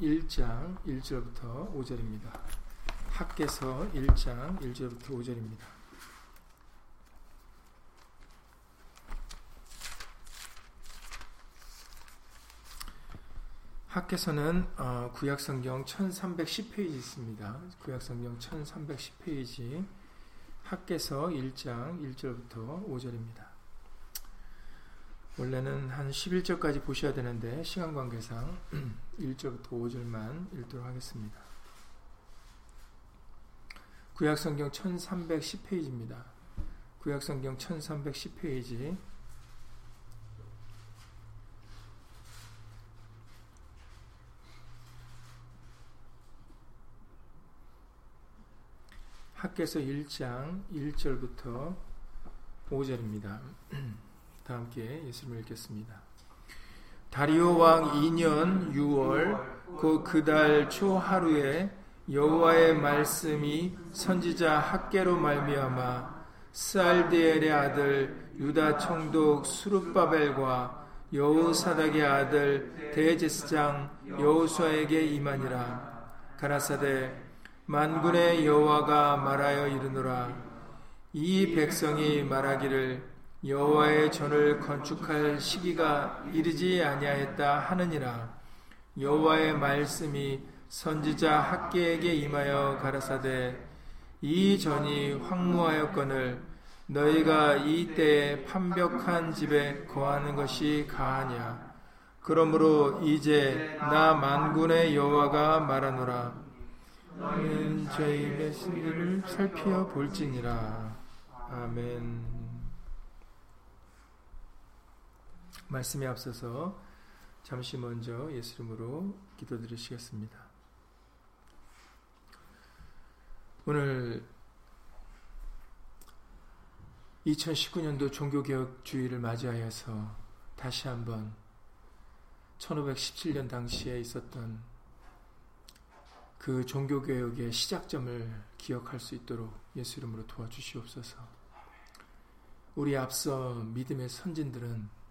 1장 1절부터 5절입니다. 학계서 1장 1절부터 5절입니다. 학계서는 어, 구약성경 1310페이지 있습니다. 구약성경 1310페이지 학계서 1장 1절부터 5절입니다. 원래는 한 11절까지 보셔야 되는데 시간 관계상 1절부터 5절만 읽도록 하겠습니다. 구약성경 1310페이지입니다. 구약성경 1310페이지 학계서 1장 1절부터 5절입니다. 다 함께 예수님을 읽겠습니다. 다리오 왕 2년 6월 곧 그 달 초 하루에 여호와의 말씀이 선지자 학계로 말미암아 스알디엘의 아들 유다 총독 수룹바벨과 여호사닥의 아들 대제스장 여호수아에게 임하니라 가라사대 만군의 여호와가 말하여 이르노라 이 백성이 말하기를 여호와의 전을 건축할 시기가 이르지 아니하였다 하느니라. 여호와의 말씀이 선지자 학계에게 임하여 가라사대 이 전이 황무하였거늘 너희가 이 때에 판벽한 집에 거하는 것이 가하냐? 그러므로 이제 나 만군의 여호와가 말하노라. 너희는 저희 메시지를 살피어 볼지니라. 아멘 말씀에 앞서서 잠시 먼저 예수 이름으로 기도드리시겠습니다. 오늘 2019년도 종교개혁 주의를 맞이하여서 다시 한번 1517년 당시에 있었던 그 종교개혁의 시작점을 기억할 수 있도록 예수 이름으로 도와주시옵소서. 우리 앞서 믿음의 선진들은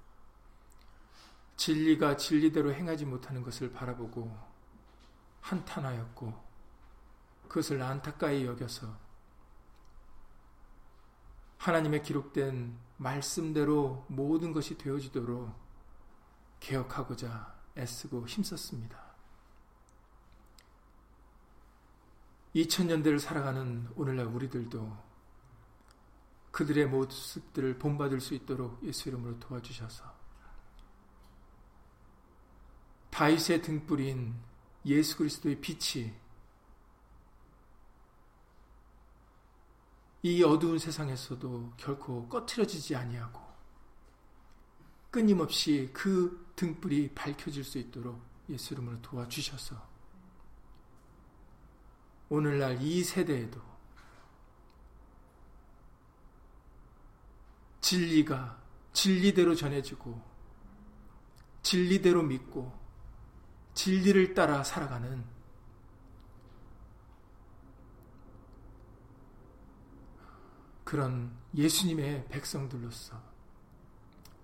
진리가 진리대로 행하지 못하는 것을 바라보고 한탄하였고 그것을 안타까이 여겨서 하나님의 기록된 말씀대로 모든 것이 되어지도록 개혁하고자 애쓰고 힘썼습니다. 2000년대를 살아가는 오늘날 우리들도 그들의 모습들을 본받을 수 있도록 예수 이름으로 도와주셔서 다윗의 등불인 예수 그리스도의 빛이 이 어두운 세상에서도 결코 꺼트려지지 아니하고 끊임없이 그 등불이 밝혀질 수 있도록 예수 이름으로 도와주셔서 오늘날 이 세대에도 진리가 진리대로 전해지고 진리대로 믿고 진리를 따라 살아가는 그런 예수님의 백성들로서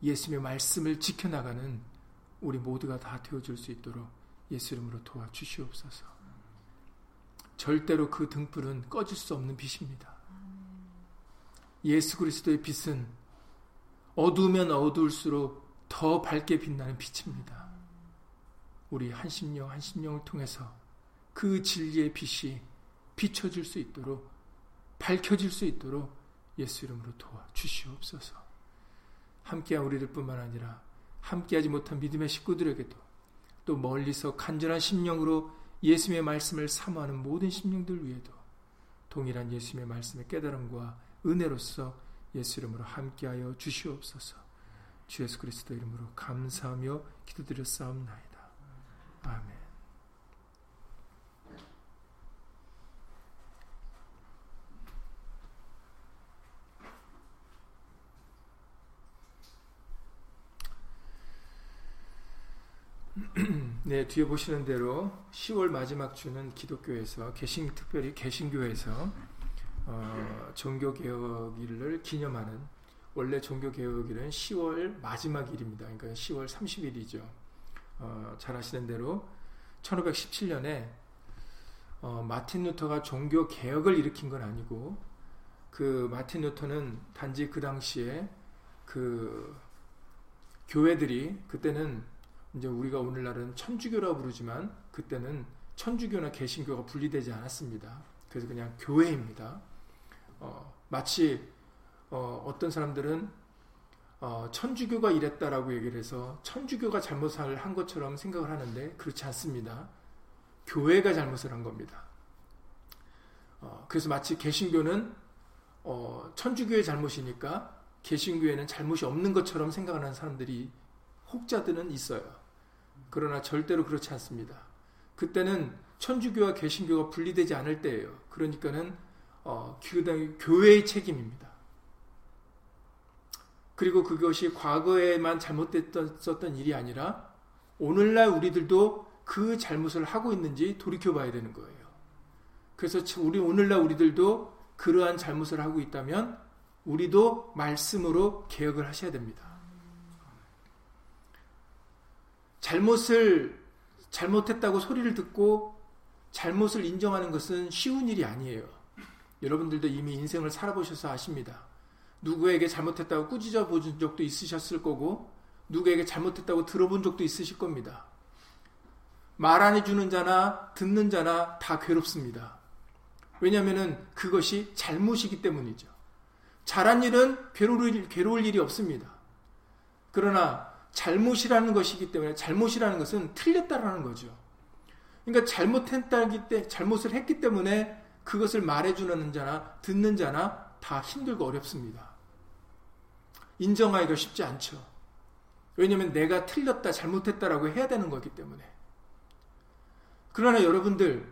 예수님의 말씀을 지켜나가는 우리 모두가 다 되어줄 수 있도록 예수 이름으로 도와주시옵소서. 절대로 그 등불은 꺼질 수 없는 빛입니다. 예수 그리스도의 빛은 어두우면 어두울수록 더 밝게 빛나는 빛입니다. 우리 한심령 한심령을 통해서 그 진리의 빛이 비춰질 수 있도록 밝혀질 수 있도록 예수 이름으로 도와 주시옵소서. 함께한 우리들 뿐만 아니라 함께하지 못한 믿음의 식구들에게도 또 멀리서 간절한 심령으로 예수님의 말씀을 사모하는 모든 심령들 위에도 동일한 예수님의 말씀의 깨달음과 은혜로서 예수 이름으로 함께하여 주시옵소서. 주 예수 그리스도 이름으로 감사하며 기도드렸사옵나이다. 아멘. 네, 뒤에 보시는 대로 10월 마지막 주는 기독교에서 개신 특별히 개신교에서 어, 종교개혁일을 기념하는 원래 종교개혁일은 10월 마지막 일입니다. 그러니까 10월 30일이죠. 어, 잘 아시는 대로 1517년에 어, 마틴 루터가 종교 개혁을 일으킨 건 아니고 그 마틴 루터는 단지 그 당시에 그 교회들이 그때는 이제 우리가 오늘날은 천주교라고 부르지만 그때는 천주교나 개신교가 분리되지 않았습니다. 그래서 그냥 교회입니다. 어, 마치 어, 떤 사람들은 어, 천주교가 이랬다라고 얘기를 해서 천주교가 잘못을 한 것처럼 생각을 하는데 그렇지 않습니다. 교회가 잘못을 한 겁니다. 어, 그래서 마치 개신교는 어, 천주교의 잘못이니까 개신교에는 잘못이 없는 것처럼 생각하는 사람들이 혹자들은 있어요. 그러나 절대로 그렇지 않습니다. 그때는 천주교와 개신교가 분리되지 않을 때예요. 그러니까는 어, 교회의 책임입니다. 그리고 그것이 과거에만 잘못됐었던 일이 아니라 오늘날 우리들도 그 잘못을 하고 있는지 돌이켜 봐야 되는 거예요. 그래서 우리 오늘날 우리들도 그러한 잘못을 하고 있다면 우리도 말씀으로 개혁을 하셔야 됩니다. 잘못을 잘못했다고 소리를 듣고 잘못을 인정하는 것은 쉬운 일이 아니에요. 여러분들도 이미 인생을 살아보셔서 아십니다. 누구에게 잘못했다고 꾸짖어 본 적도 있으셨을 거고 누구에게 잘못했다고 들어본 적도 있으실 겁니다. 말 안 해주는 자나 듣는 자나 다 괴롭습니다. 왜냐하면 그것이 잘못이기 때문이죠. 잘한 일은 괴로울, 괴로울 일이 없습니다. 그러나 잘못이라는 것이기 때문에 잘못이라는 것은 틀렸다라는 거죠. 그러니까 잘못했다기 때 잘못을 했기 때문에 그것을 말해주는 자나 듣는 자나 다 힘들고 어렵습니다. 인정하기가 쉽지 않죠. 왜냐하면 내가 틀렸다, 잘못했다라고 해야 되는 거기 때문에. 그러나 여러분들,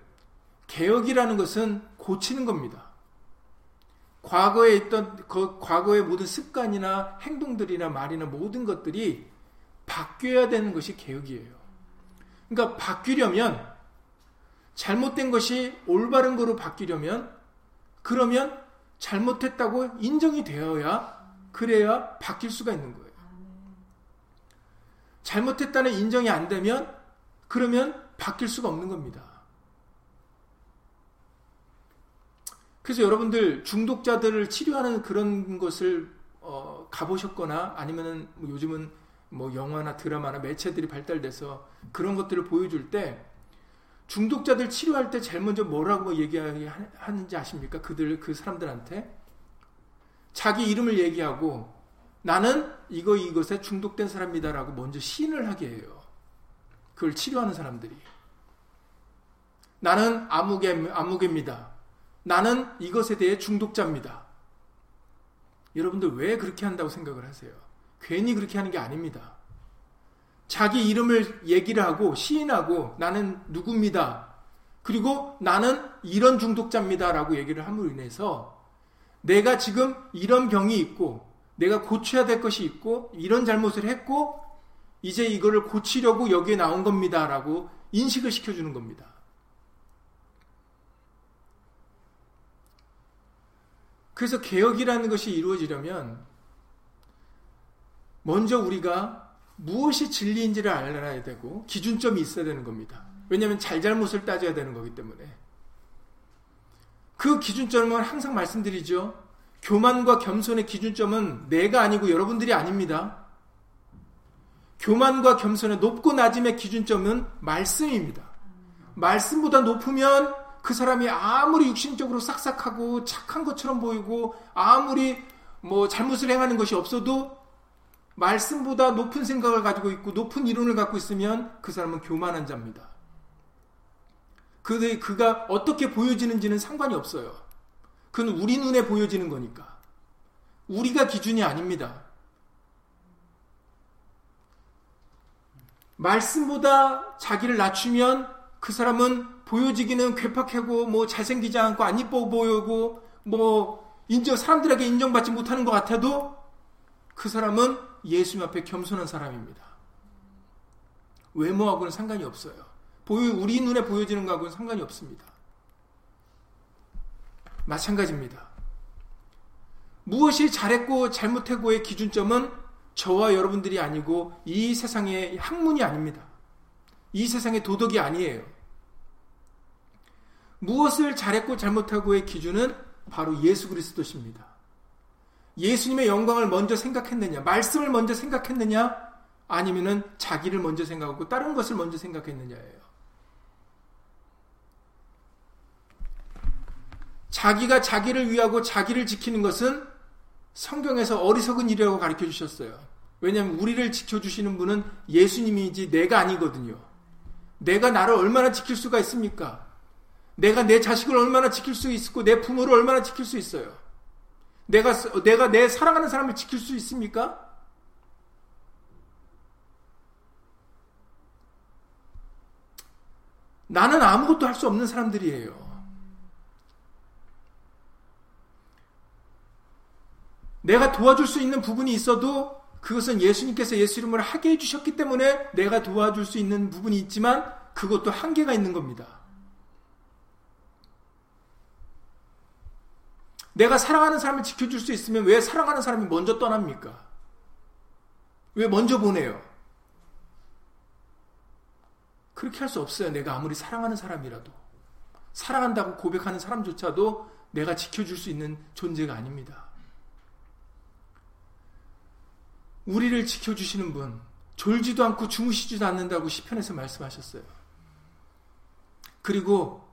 개혁이라는 것은 고치는 겁니다. 과거에 있던, 그 과거의 모든 습관이나 행동들이나 말이나 모든 것들이 바뀌어야 되는 것이 개혁이에요. 그러니까 바뀌려면, 잘못된 것이 올바른 거로 바뀌려면, 그러면 잘못했다고 인정이 되어야 그래야 바뀔 수가 있는 거예요. 잘못했다는 인정이 안 되면 그러면 바뀔 수가 없는 겁니다. 그래서 여러분들 중독자들을 치료하는 그런 것을 어, 가보셨거나 아니면은 뭐 요즘은 뭐 영화나 드라마나 매체들이 발달돼서 그런 것들을 보여줄 때 중독자들 치료할 때 제일 먼저 뭐라고 얘기하는지 아십니까? 그들 그 사람들한테 자기 이름을 얘기하고 나는 이거 이것에 중독된 사람이다라고 먼저 시인을 하게 해요. 그걸 치료하는 사람들이. 나는 암흑의, 암흑입니다. 나는 이것에 대해 중독자입니다. 여러분들 왜 그렇게 한다고 생각을 하세요? 괜히 그렇게 하는 게 아닙니다. 자기 이름을 얘기를 하고 시인하고 나는 누굽니다. 그리고 나는 이런 중독자입니다. 라고 얘기를 함으로 인해서 내가 지금 이런 병이 있고 내가 고쳐야 될 것이 있고 이런 잘못을 했고 이제 이거를 고치려고 여기에 나온 겁니다 라고 인식을 시켜주는 겁니다. 그래서 개혁이라는 것이 이루어지려면 먼저 우리가 무엇이 진리인지를 알아야 되고 기준점이 있어야 되는 겁니다. 왜냐하면 잘잘못을 따져야 되는 거기 때문에. 그 기준점은 항상 말씀드리죠. 교만과 겸손의 기준점은 내가 아니고 여러분들이 아닙니다. 교만과 겸손의 높고 낮음의 기준점은 말씀입니다. 말씀보다 높으면 그 사람이 아무리 육신적으로 싹싹하고 착한 것처럼 보이고 아무리 뭐 잘못을 행하는 것이 없어도 말씀보다 높은 생각을 가지고 있고 높은 이론을 갖고 있으면 그 사람은 교만한 자입니다. 그, 그가 어떻게 보여지는지는 상관이 없어요. 그건 우리 눈에 보여지는 거니까. 우리가 기준이 아닙니다. 말씀보다 자기를 낮추면 그 사람은 보여지기는 괴팍하고 뭐 잘생기지 않고 안 이뻐 보이고 뭐 인정 사람들에게 인정받지 못하는 것 같아도 그 사람은 예수님 앞에 겸손한 사람입니다. 외모하고는 상관이 없어요. 보여, 우리 눈에 보여지는 것하고는 상관이 없습니다. 마찬가지입니다. 무엇이 잘했고 잘못했고의 기준점은 저와 여러분들이 아니고 이 세상의 학문이 아닙니다. 이 세상의 도덕이 아니에요. 무엇을 잘했고 잘못하고의 기준은 바로 예수 그리스도십니다. 예수님의 영광을 먼저 생각했느냐, 말씀을 먼저 생각했느냐, 아니면은 자기를 먼저 생각하고 다른 것을 먼저 생각했느냐예요. 자기가 자기를 위하고 자기를 지키는 것은 성경에서 어리석은 일이라고 가르쳐 주셨어요. 왜냐하면 우리를 지켜주시는 분은 예수님이지 내가 아니거든요. 내가 나를 얼마나 지킬 수가 있습니까? 내가 내 자식을 얼마나 지킬 수 있고 내 부모를 얼마나 지킬 수 있어요? 내가 내가 내 사랑하는 사람을 지킬 수 있습니까? 나는 아무것도 할 수 없는 사람들이에요. 내가 도와줄 수 있는 부분이 있어도 그것은 예수님께서 예수 이름을 하게 해주셨기 때문에 내가 도와줄 수 있는 부분이 있지만 그것도 한계가 있는 겁니다. 내가 사랑하는 사람을 지켜줄 수 있으면 왜 사랑하는 사람이 먼저 떠납니까? 왜 먼저 보내요? 그렇게 할 수 없어요. 내가 아무리 사랑하는 사람이라도. 사랑한다고 고백하는 사람조차도 내가 지켜줄 수 있는 존재가 아닙니다. 우리를 지켜주시는 분, 졸지도 않고 주무시지도 않는다고 시편에서 말씀하셨어요. 그리고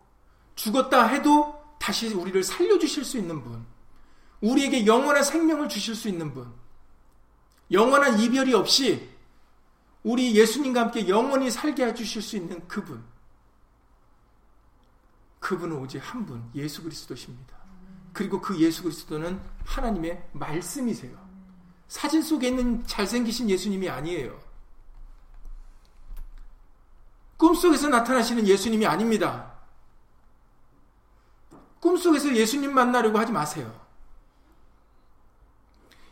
죽었다 해도 다시 우리를 살려주실 수 있는 분, 우리에게 영원한 생명을 주실 수 있는 분, 영원한 이별이 없이 우리 예수님과 함께 영원히 살게 해주실 수 있는 그분, 그분은 오직 한 분, 예수 그리스도십니다. 그리고 그 예수 그리스도는 하나님의 말씀이세요. 사진 속에 있는 잘생기신 예수님이 아니에요. 꿈속에서 나타나시는 예수님이 아닙니다. 꿈속에서 예수님 만나려고 하지 마세요.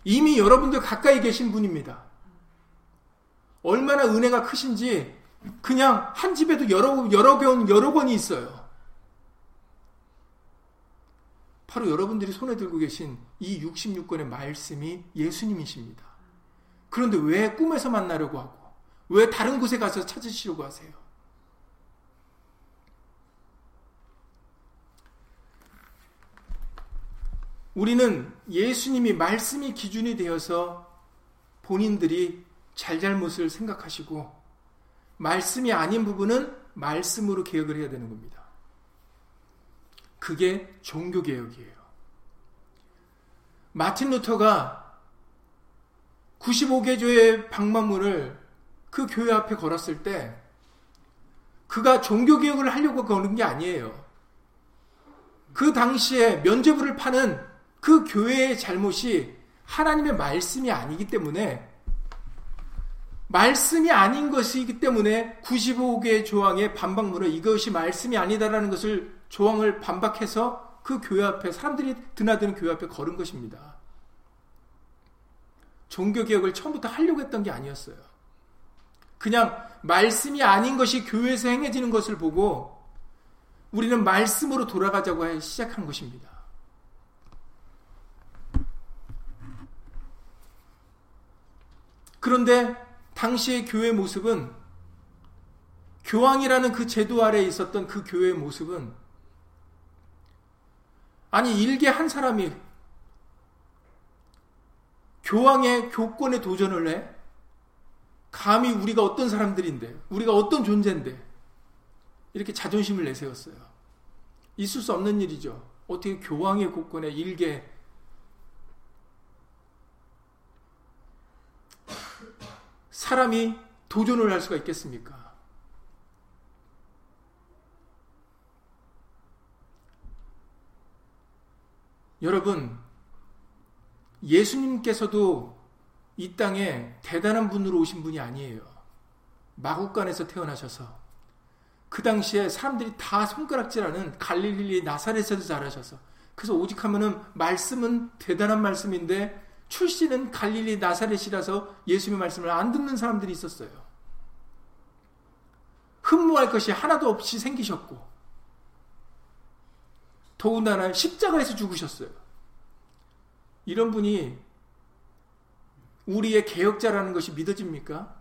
이미 여러분들 가까이 계신 분입니다. 얼마나 은혜가 크신지 그냥 한 집에도 여러, 여러 번, 여러 번이 있어요. 바로 여러분들이 손에 들고 계신 이 66권의 말씀이 예수님이십니다. 그런데 왜 꿈에서 만나려고 하고, 왜 다른 곳에 가서 찾으시려고 하세요? 우리는 예수님이 말씀이 기준이 되어서 본인들이 잘잘못을 생각하시고, 말씀이 아닌 부분은 말씀으로 개혁을 해야 되는 겁니다. 그게 종교개혁이에요. 마틴 루터가 95개 교회 방망문을 그 교회 앞에 걸었을 때 그가 종교개혁을 하려고 거는 게 아니에요. 그 당시에 면죄부를 파는 그 교회의 잘못이 하나님의 말씀이 아니기 때문에 말씀이 아닌 것이기 때문에 95개 조항의 반박문을 이것이 말씀이 아니다라는 것을 조항을 반박해서 그 교회 앞에 사람들이 드나드는 교회 앞에 걸은 것입니다. 종교 개혁을 처음부터 하려고 했던 게 아니었어요. 그냥 말씀이 아닌 것이 교회에서 행해지는 것을 보고 우리는 말씀으로 돌아가자고 시작한 것입니다. 그런데 당시의 교회 모습은 교황이라는 그 제도 아래에 있었던 그 교회의 모습은 아니 일개 한 사람이 교황의 교권에 도전을 해? 감히 우리가 어떤 사람들인데, 우리가 어떤 존재인데, 이렇게 자존심을 내세웠어요. 있을 수 없는 일이죠. 어떻게 교황의 교권에 일개 사람이 도전을 할 수가 있겠습니까? 여러분, 예수님께서도 이 땅에 대단한 분으로 오신 분이 아니에요. 마국간에서 태어나셔서 그 당시에 사람들이 다 손가락질하는 갈릴리 나사렛에서 자라셔서 그래서 오직 하면은 말씀은 대단한 말씀인데 출신은 갈릴리 나사렛이라서 예수님의 말씀을 안 듣는 사람들이 있었어요. 흠모할 것이 하나도 없이 생기셨고 더군다나 십자가에서 죽으셨어요. 이런 분이 우리의 개혁자라는 것이 믿어집니까?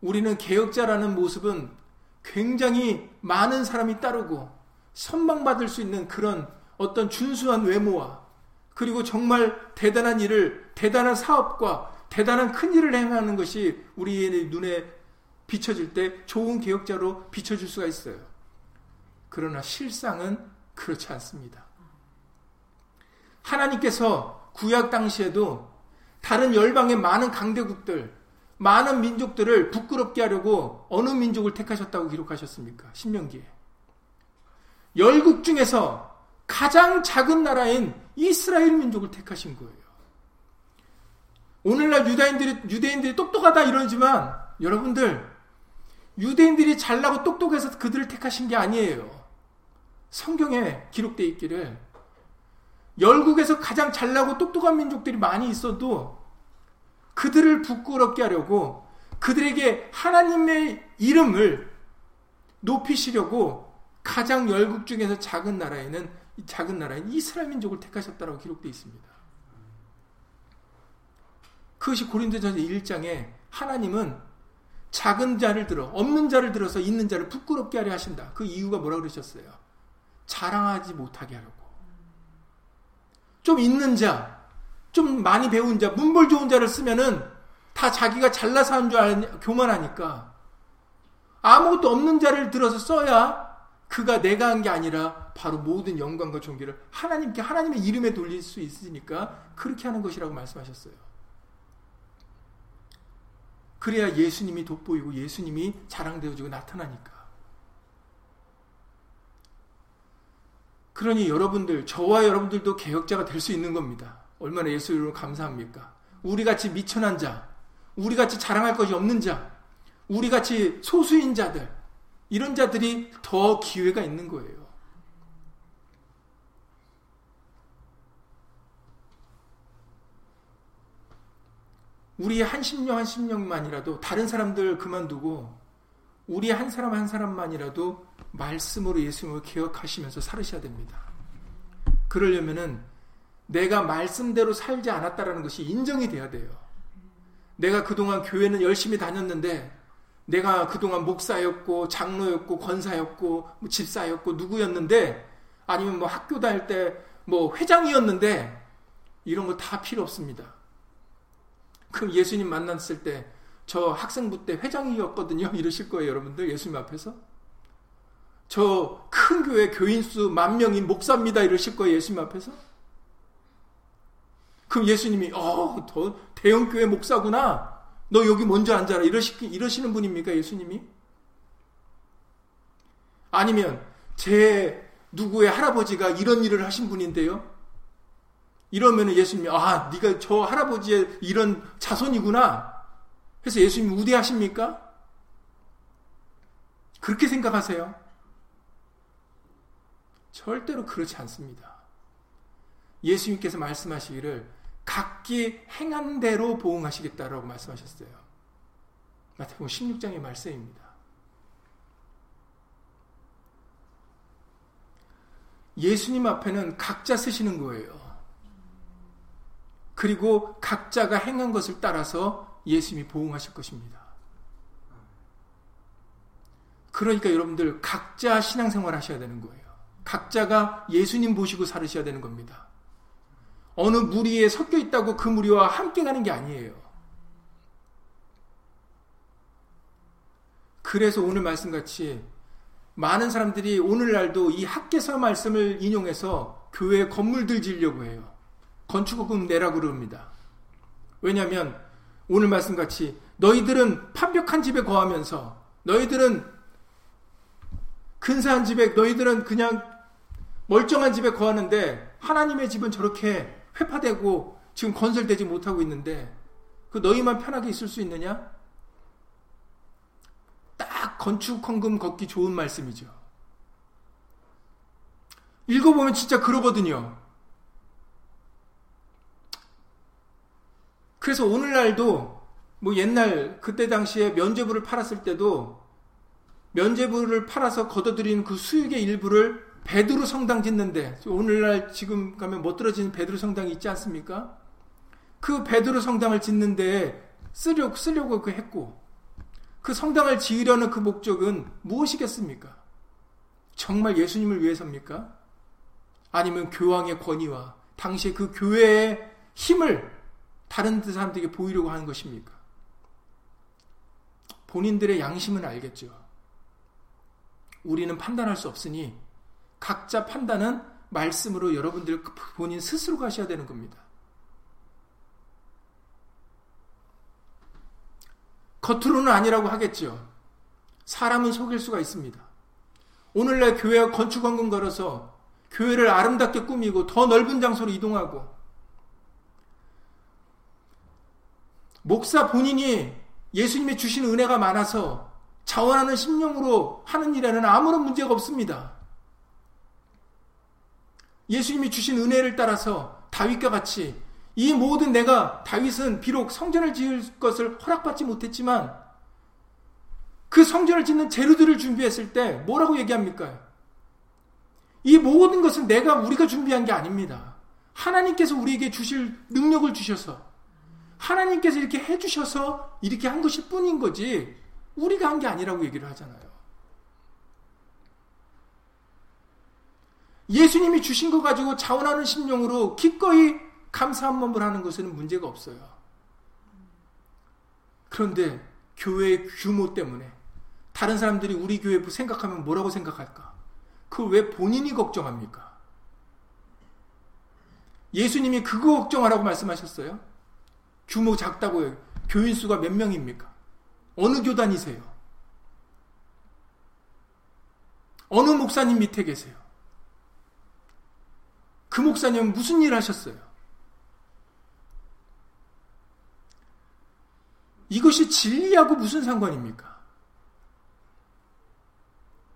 우리는 개혁자라는 모습은 굉장히 많은 사람이 따르고 선망받을 수 있는 그런 어떤 준수한 외모와 그리고 정말 대단한 일을, 대단한 사업과 대단한 큰 일을 행하는 것이 우리의 눈에 비춰질 때 좋은 개혁자로 비춰질 수가 있어요. 그러나 실상은 그렇지 않습니다. 하나님께서 구약 당시에도 다른 열방의 많은 강대국들, 많은 민족들을 부끄럽게 하려고 어느 민족을 택하셨다고 기록하셨습니까? 신명기에. 열국 중에서 가장 작은 나라인 이스라엘 민족을 택하신 거예요. 오늘날 유다인들이, 유대인들이 똑똑하다 이러지만 여러분들, 유대인들이 잘나고 똑똑해서 그들을 택하신 게 아니에요. 성경에 기록되어 있기를 열국에서 가장 잘나고 똑똑한 민족들이 많이 있어도 그들을 부끄럽게 하려고 그들에게 하나님의 이름을 높이시려고 가장 열국 중에서 작은 나라에는 작은 나라인 이스라엘 민족을 택하셨다고 기록되어 있습니다. 그것이 고린도전서 1장에 하나님은 작은 자를 들어 없는 자를 들어서 있는 자를 부끄럽게 하려 하신다. 그 이유가 뭐라 그러셨어요? 자랑하지 못하게 하려고. 좀 있는 자, 좀 많이 배운 자, 문벌 좋은 자를 쓰면은 다 자기가 잘나서 한 줄 아냐, 교만하니까 아무것도 없는 자를 들어서 써야 그가 내가 한 게 아니라 바로 모든 영광과 존귀를 하나님께 하나님의 이름에 돌릴 수 있으니까 그렇게 하는 것이라고 말씀하셨어요. 그래야 예수님이 돋보이고 예수님이 자랑되어지고 나타나니까. 그러니 여러분들, 저와 여러분들도 개혁자가 될 수 있는 겁니다. 얼마나 예수 이름으로 감사합니까? 우리 같이 미천한 자, 우리 같이 자랑할 것이 없는 자, 우리 같이 소수인 자들, 이런 자들이 더 기회가 있는 거예요. 우리의 한 심령 한 심령만이라도 다른 사람들 그만두고 우리 한 사람 한 사람만이라도 말씀으로 예수님을 기억하시면서 살으셔야 됩니다. 그러려면은 내가 말씀대로 살지 않았다라는 것이 인정이 돼야 돼요. 내가 그동안 교회는 열심히 다녔는데 내가 그동안 목사였고 장로였고 권사였고 뭐 집사였고 누구였는데 아니면 뭐 학교 다닐 때 뭐 회장이었는데 이런 거 다 필요 없습니다. 그럼 예수님 만났을 때 저 학생부 때 회장이었거든요. 이러실 거예요, 여러분들. 예수님 앞에서. 저 큰 교회 교인 수 만 명인 목사입니다. 이러실 거예요, 예수님 앞에서. 그럼 예수님이, 어, 더 대형 교회 목사구나. 너 여기 먼저 앉아라. 이러시, 이러시는 분입니까, 예수님이? 아니면, 제 누구의 할아버지가 이런 일을 하신 분인데요. 이러면 예수님이, 아, 네가 저 할아버지의 이런 자손이구나. 그래서 예수님이 우대하십니까? 그렇게 생각하세요? 절대로 그렇지 않습니다. 예수님께서 말씀하시기를 각기 행한 대로 보응하시겠다라고 말씀하셨어요. 마태복음 16장의 말씀입니다. 예수님 앞에는 각자 쓰시는 거예요. 그리고 각자가 행한 것을 따라서 예수님이 보응하실 것입니다. 그러니까 여러분들 각자 신앙생활 하셔야 되는 거예요. 각자가 예수님 보시고 살으셔야 되는 겁니다. 어느 무리에 섞여 있다고 그 무리와 함께 가는 게 아니에요. 그래서 오늘 말씀같이 많은 사람들이 오늘날도 이 학계서 말씀을 인용해서 교회 건물들 지려고 해요. 건축금 내라 그럽니다. 왜냐하면 오늘 말씀같이 너희들은 판벽한 집에 거하면서 너희들은 근사한 집에 너희들은 그냥 멀쩡한 집에 거하는데 하나님의 집은 저렇게 회파되고 지금 건설되지 못하고 있는데 그 너희만 편하게 있을 수 있느냐? 딱 건축 헌금 걷기 좋은 말씀이죠. 읽어보면 진짜 그러거든요. 그래서 오늘날도 뭐 옛날 그때 당시에 면제부를 팔았을 때도 면제부를 팔아서 걷어들이는 그 수익의 일부를 베드로 성당 짓는데 오늘날 지금 가면 못 들어지는 베드로 성당이 있지 않습니까? 그 베드로 성당을 짓는데 쓰려고 쓰려고 그 했고 그 성당을 지으려는 그 목적은 무엇이겠습니까? 정말 예수님을 위해서입니까? 아니면 교황의 권위와 당시 그 교회의 힘을 다른 사람들에게 보이려고 하는 것입니까? 본인들의 양심은 알겠죠. 우리는 판단할 수 없으니 각자 판단은 말씀으로 여러분들 본인 스스로 가셔야 되는 겁니다. 겉으로는 아니라고 하겠죠. 사람은 속일 수가 있습니다. 오늘날 교회가 건축원금 걸어서 교회를 아름답게 꾸미고 더 넓은 장소로 이동하고 목사 본인이 예수님이 주신 은혜가 많아서 자원하는 심령으로 하는 일에는 아무런 문제가 없습니다. 예수님이 주신 은혜를 따라서 다윗과 같이 이 모든 내가 다윗은 비록 성전을 지을 것을 허락받지 못했지만 그 성전을 짓는 재료들을 준비했을 때 뭐라고 얘기합니까? 이 모든 것은 내가 우리가 준비한 게 아닙니다. 하나님께서 우리에게 주실 능력을 주셔서 하나님께서 이렇게 해주셔서 이렇게 한 것일 뿐인 거지 우리가 한 게 아니라고 얘기를 하잖아요. 예수님이 주신 거 가지고 자원하는 심령으로 기꺼이 감사 한 번을 하는 것에는 문제가 없어요. 그런데 교회의 규모 때문에 다른 사람들이 우리 교회 생각하면 뭐라고 생각할까? 그걸 왜 본인이 걱정합니까? 예수님이 그거 걱정하라고 말씀하셨어요? 규모 작다고요. 교인 수가 몇 명입니까? 어느 교단이세요? 어느 목사님 밑에 계세요? 그 목사님은 무슨 일 하셨어요? 이것이 진리하고 무슨 상관입니까?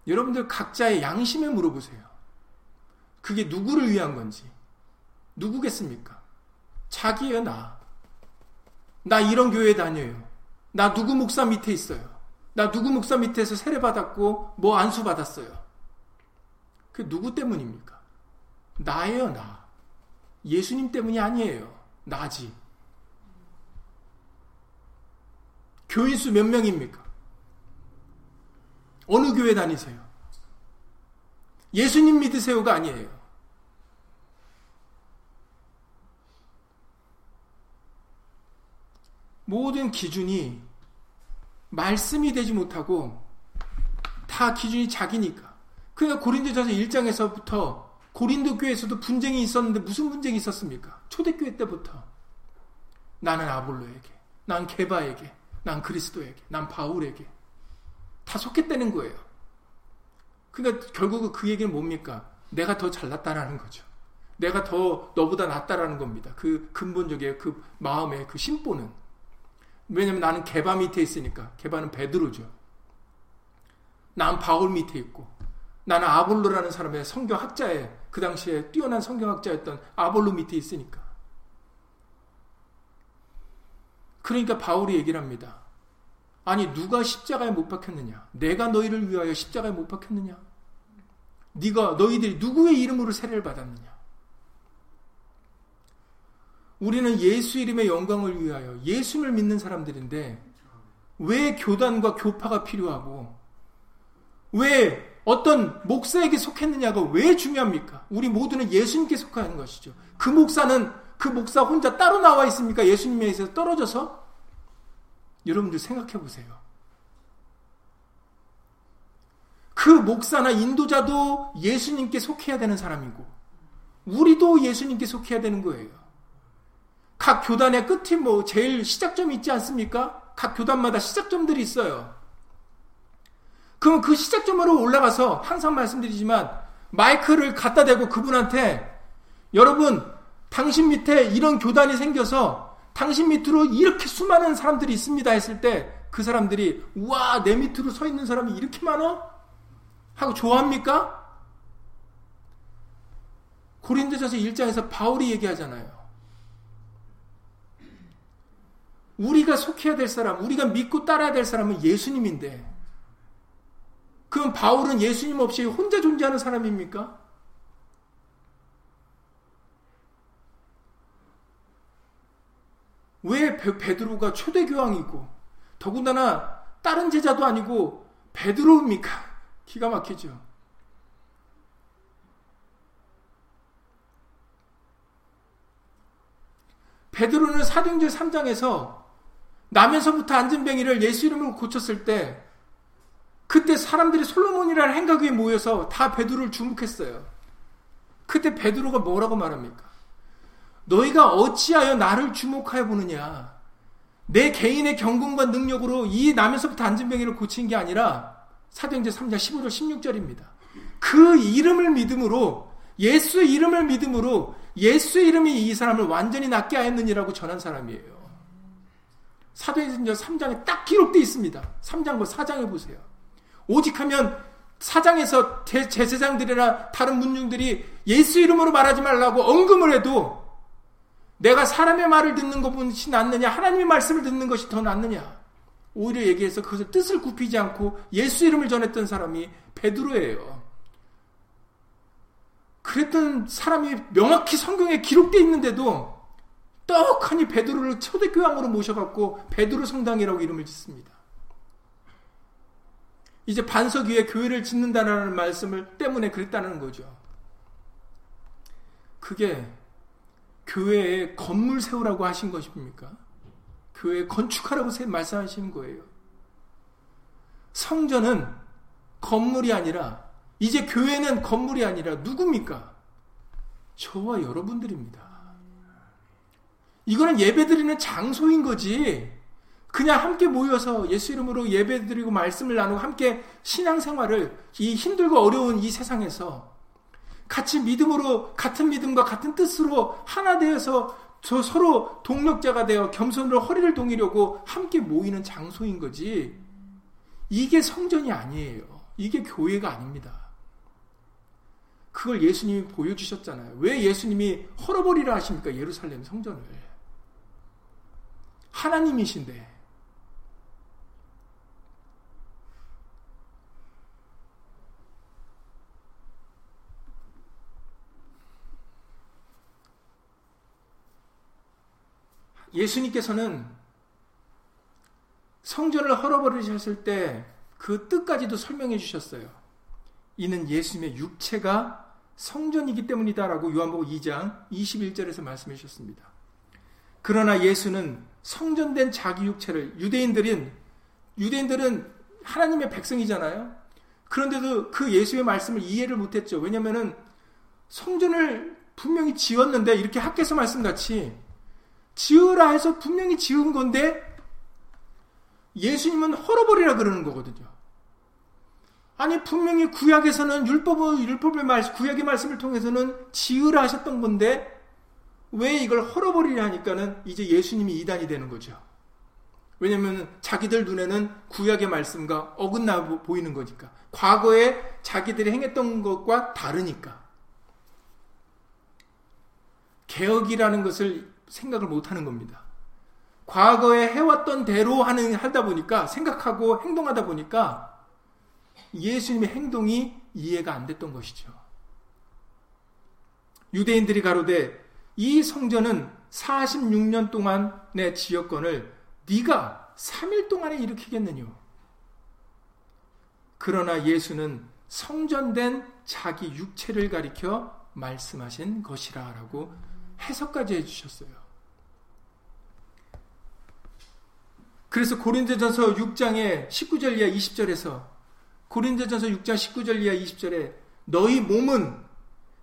여러분들 각자의 양심에 물어보세요. 그게 누구를 위한 건지. 누구겠습니까? 자기예요, 나. 나 이런 교회 다녀요. 나 누구 목사 밑에 있어요. 나 누구 목사 밑에서 세례 받았고 뭐 안수 받았어요. 그 누구 때문입니까? 나예요, 나. 예수님 때문이 아니에요. 나지. 교인 수 몇 명입니까? 어느 교회 다니세요? 예수님 믿으세요가 아니에요. 모든 기준이 말씀이 되지 못하고 다 기준이 자기니까. 그러니까 고린도전서 1장에서부터 고린도 교회에서도 분쟁이 있었는데 무슨 분쟁이 있었습니까? 초대교회 때부터 나는 아볼로에게, 난 게바에게, 난 그리스도에게, 난 바울에게 다 속했다는 거예요. 그러니까 결국은 그 얘기는 뭡니까? 내가 더 잘났다라는 거죠. 내가 더 너보다 낫다라는 겁니다. 그 근본적인 그 마음의 그 심보는. 왜냐면 나는 개바 밑에 있으니까. 개바는 베드로죠. 난 바울 밑에 있고. 나는 아볼로라는 사람의 성경학자의 그 당시에 뛰어난 성경학자였던 아볼로 밑에 있으니까. 그러니까 바울이 얘기를 합니다. 아니 누가 십자가에 못 박혔느냐? 내가 너희를 위하여 십자가에 못 박혔느냐? 네가 너희들이 누구의 이름으로 세례를 받았느냐? 우리는 예수 이름의 영광을 위하여 예수를 믿는 사람들인데 왜 교단과 교파가 필요하고 왜 어떤 목사에게 속했느냐가 왜 중요합니까? 우리 모두는 예수님께 속하는 것이죠. 그 목사는 그 목사 혼자 따로 나와 있습니까? 예수님에서 떨어져서? 여러분들 생각해 보세요. 그 목사나 인도자도 예수님께 속해야 되는 사람이고, 우리도 예수님께 속해야 되는 거예요. 각 교단의 끝이 뭐 제일 시작점이 있지 않습니까? 각 교단마다 시작점들이 있어요. 그럼 그 시작점으로 올라가서 항상 말씀드리지만 마이크를 갖다 대고 그분한테 여러분 당신 밑에 이런 교단이 생겨서 당신 밑으로 이렇게 수많은 사람들이 있습니다 했을 때 그 사람들이 우와 내 밑으로 서 있는 사람이 이렇게 많아? 하고 좋아합니까? 고린도전서 1장에서 바울이 얘기하잖아요. 우리가 속해야 될 사람, 우리가 믿고 따라야 될 사람은 예수님인데 그럼 바울은 예수님 없이 혼자 존재하는 사람입니까? 왜 베드로가 초대 교황이고 더군다나 다른 제자도 아니고 베드로입니까? 기가 막히죠. 베드로는 사도행전 3장에서 남에서부터 안전뱅이를 예수 이름으로 고쳤을 때 그때 사람들이 솔로몬이라는 행각 위에 모여서 다 베드로를 주목했어요. 그때 베드로가 뭐라고 말합니까? 너희가 어찌하여 나를 주목하여 보느냐? 내 개인의 경공과 능력으로 이 남에서부터 안전병이를 고친 게 아니라 사도행전 3장 15절 16절입니다. 그 이름을 믿음으로 예수 이름을 믿음으로 예수 이름이 이 사람을 완전히 낫게 하였느니라고 전한 사람이에요. 사도행전 3장에 딱 기록되어 있습니다. 3장과 4장에 보세요. 오직 하면 사장에서 제사장들이나 다른 문중들이 예수 이름으로 말하지 말라고 언금을 해도 내가 사람의 말을 듣는 것이 낫느냐 하나님의 말씀을 듣는 것이 더 낫느냐 오히려 얘기해서 그것을 뜻을 굽히지 않고 예수 이름을 전했던 사람이 베드로예요. 그랬던 사람이 명확히 성경에 기록되어 있는데도 떡하니 베드로를 초대교황으로 모셔갖고 베드로 성당이라고 이름을 짓습니다. 이제 반석 위에 교회를 짓는다는 말씀을 때문에 그랬다는 거죠. 그게 교회에 건물 세우라고 하신 것입니까? 교회 건축하라고 말씀하시는 거예요. 성전은 건물이 아니라 이제 교회는 건물이 아니라 누굽니까? 저와 여러분들입니다. 이거는 예배드리는 장소인 거지. 그냥 함께 모여서 예수 이름으로 예배드리고 말씀을 나누고 함께 신앙생활을 이 힘들고 어려운 이 세상에서 같이 믿음으로 같은 믿음과 같은 뜻으로 하나 되어서 저 서로 동력자가 되어 겸손으로 허리를 동이려고 함께 모이는 장소인 거지. 이게 성전이 아니에요. 이게 교회가 아닙니다. 그걸 예수님이 보여주셨잖아요. 왜 예수님이 헐어버리라 하십니까? 예루살렘 성전을. 하나님이신데. 예수님께서는 성전을 헐어버리셨을 때 그 뜻까지도 설명해 주셨어요. 이는 예수님의 육체가 성전이기 때문이다라고 요한복음 2장 21절에서 말씀해 주셨습니다. 그러나 예수는 성전된 자기 육체를 유대인들은 유대인들은 하나님의 백성이잖아요. 그런데도 그 예수의 말씀을 이해를 못했죠. 왜냐하면 성전을 분명히 지었는데 이렇게 학계서 말씀같이 지으라 해서 분명히 지은 건데 예수님은 헐어버리라 그러는 거거든요. 아니 분명히 구약에서는 율법의 율법의 말 구약의 말씀을 통해서는 지으라 하셨던 건데 왜 이걸 헐어버리려 하니까는 이제 예수님이 이단이 되는 거죠. 왜냐면 자기들 눈에는 구약의 말씀과 어긋나 보이는 거니까. 과거에 자기들이 행했던 것과 다르니까. 개혁이라는 것을 생각을 못 하는 겁니다. 과거에 해왔던 대로 하는, 하다 보니까, 생각하고 행동하다 보니까, 예수님의 행동이 이해가 안 됐던 것이죠. 유대인들이 가로되, 이 성전은 46년 동안의 지역권을 네가 3일 동안에 일으키겠느냐? 그러나 예수는 성전된 자기 육체를 가리켜 말씀하신 것이라 라고 해석까지 해주셨어요. 그래서 고린도전서 6장의 19절 이하 20절에서 고린도전서 6장 19절 이하 20절에 너희 몸은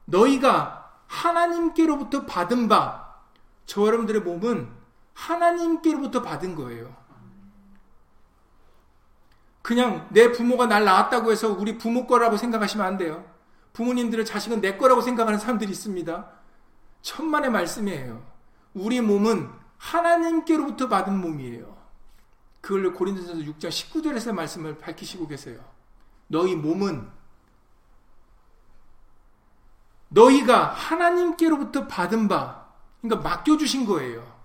너희가 하나님께로부터 받은 바, 저 여러분들의 몸은 하나님께로부터 받은 거예요. 그냥 내 부모가 날 낳았다고 해서 우리 부모 거라고 생각하시면 안 돼요. 부모님들은 자식은 내 거라고 생각하는 사람들이 있습니다. 천만의 말씀이에요. 우리 몸은 하나님께로부터 받은 몸이에요. 그걸 고린도전서 6장 19절에서 말씀을 밝히시고 계세요. 너희 몸은 너희가 하나님께로부터 받은 바, 그러니까 맡겨주신 거예요.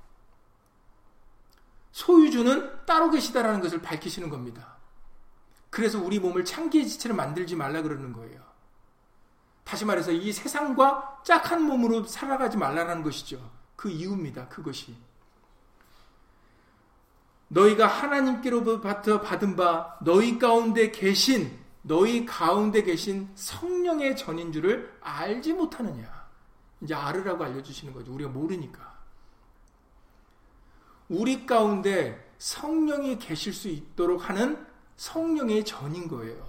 소유주는 따로 계시다라는 것을 밝히시는 겁니다. 그래서 우리 몸을 창기의 지체를 만들지 말라 그러는 거예요. 다시 말해서 이 세상과 짝한 몸으로 살아가지 말라는 것이죠. 그 이유입니다. 그것이. 너희가 하나님께로부터 받은 바 너희 가운데 계신 너희 가운데 계신 성령의 전인 줄을 알지 못하느냐. 이제 알으라고 알려주시는 거죠. 우리가 모르니까. 우리 가운데 성령이 계실 수 있도록 하는 성령의 전인 거예요.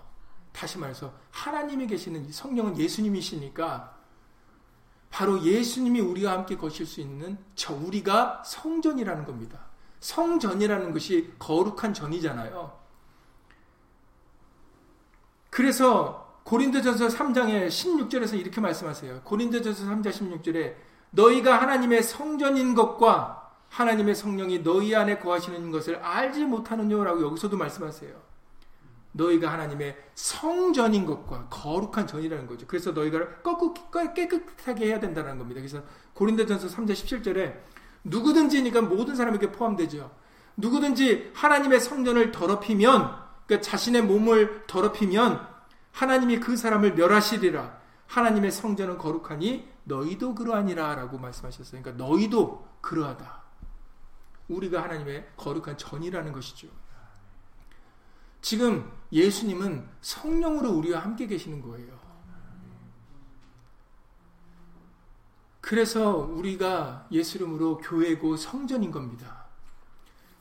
다시 말해서 하나님이 계시는 성령은 예수님이시니까 바로 예수님이 우리와 함께 거실 수 있는 저 우리가 성전이라는 겁니다. 성전이라는 것이 거룩한 전이잖아요. 그래서 고린도전서 3장의 16절에서 이렇게 말씀하세요. 고린도전서 3장 16절에 너희가 하나님의 성전인 것과 하나님의 성령이 너희 안에 거하시는 것을 알지 못하느냐라고 여기서도 말씀하세요. 너희가 하나님의 성전인 것과 거룩한 전이라는 거죠. 그래서 너희가 깨끗하게 해야 된다는 겁니다. 그래서 고린도전서 3장 17절에 누구든지니까 모든 사람에게 포함되죠. 누구든지 하나님의 성전을 더럽히면 그러니까 자신의 몸을 더럽히면 하나님이 그 사람을 멸하시리라. 하나님의 성전은 거룩하니 너희도 그러하니라 라고 말씀하셨어요. 그러니까 너희도 그러하다. 우리가 하나님의 거룩한 전이라는 것이죠. 지금 예수님은 성령으로 우리와 함께 계시는 거예요. 그래서 우리가 예수 이름으로 교회고 성전인 겁니다.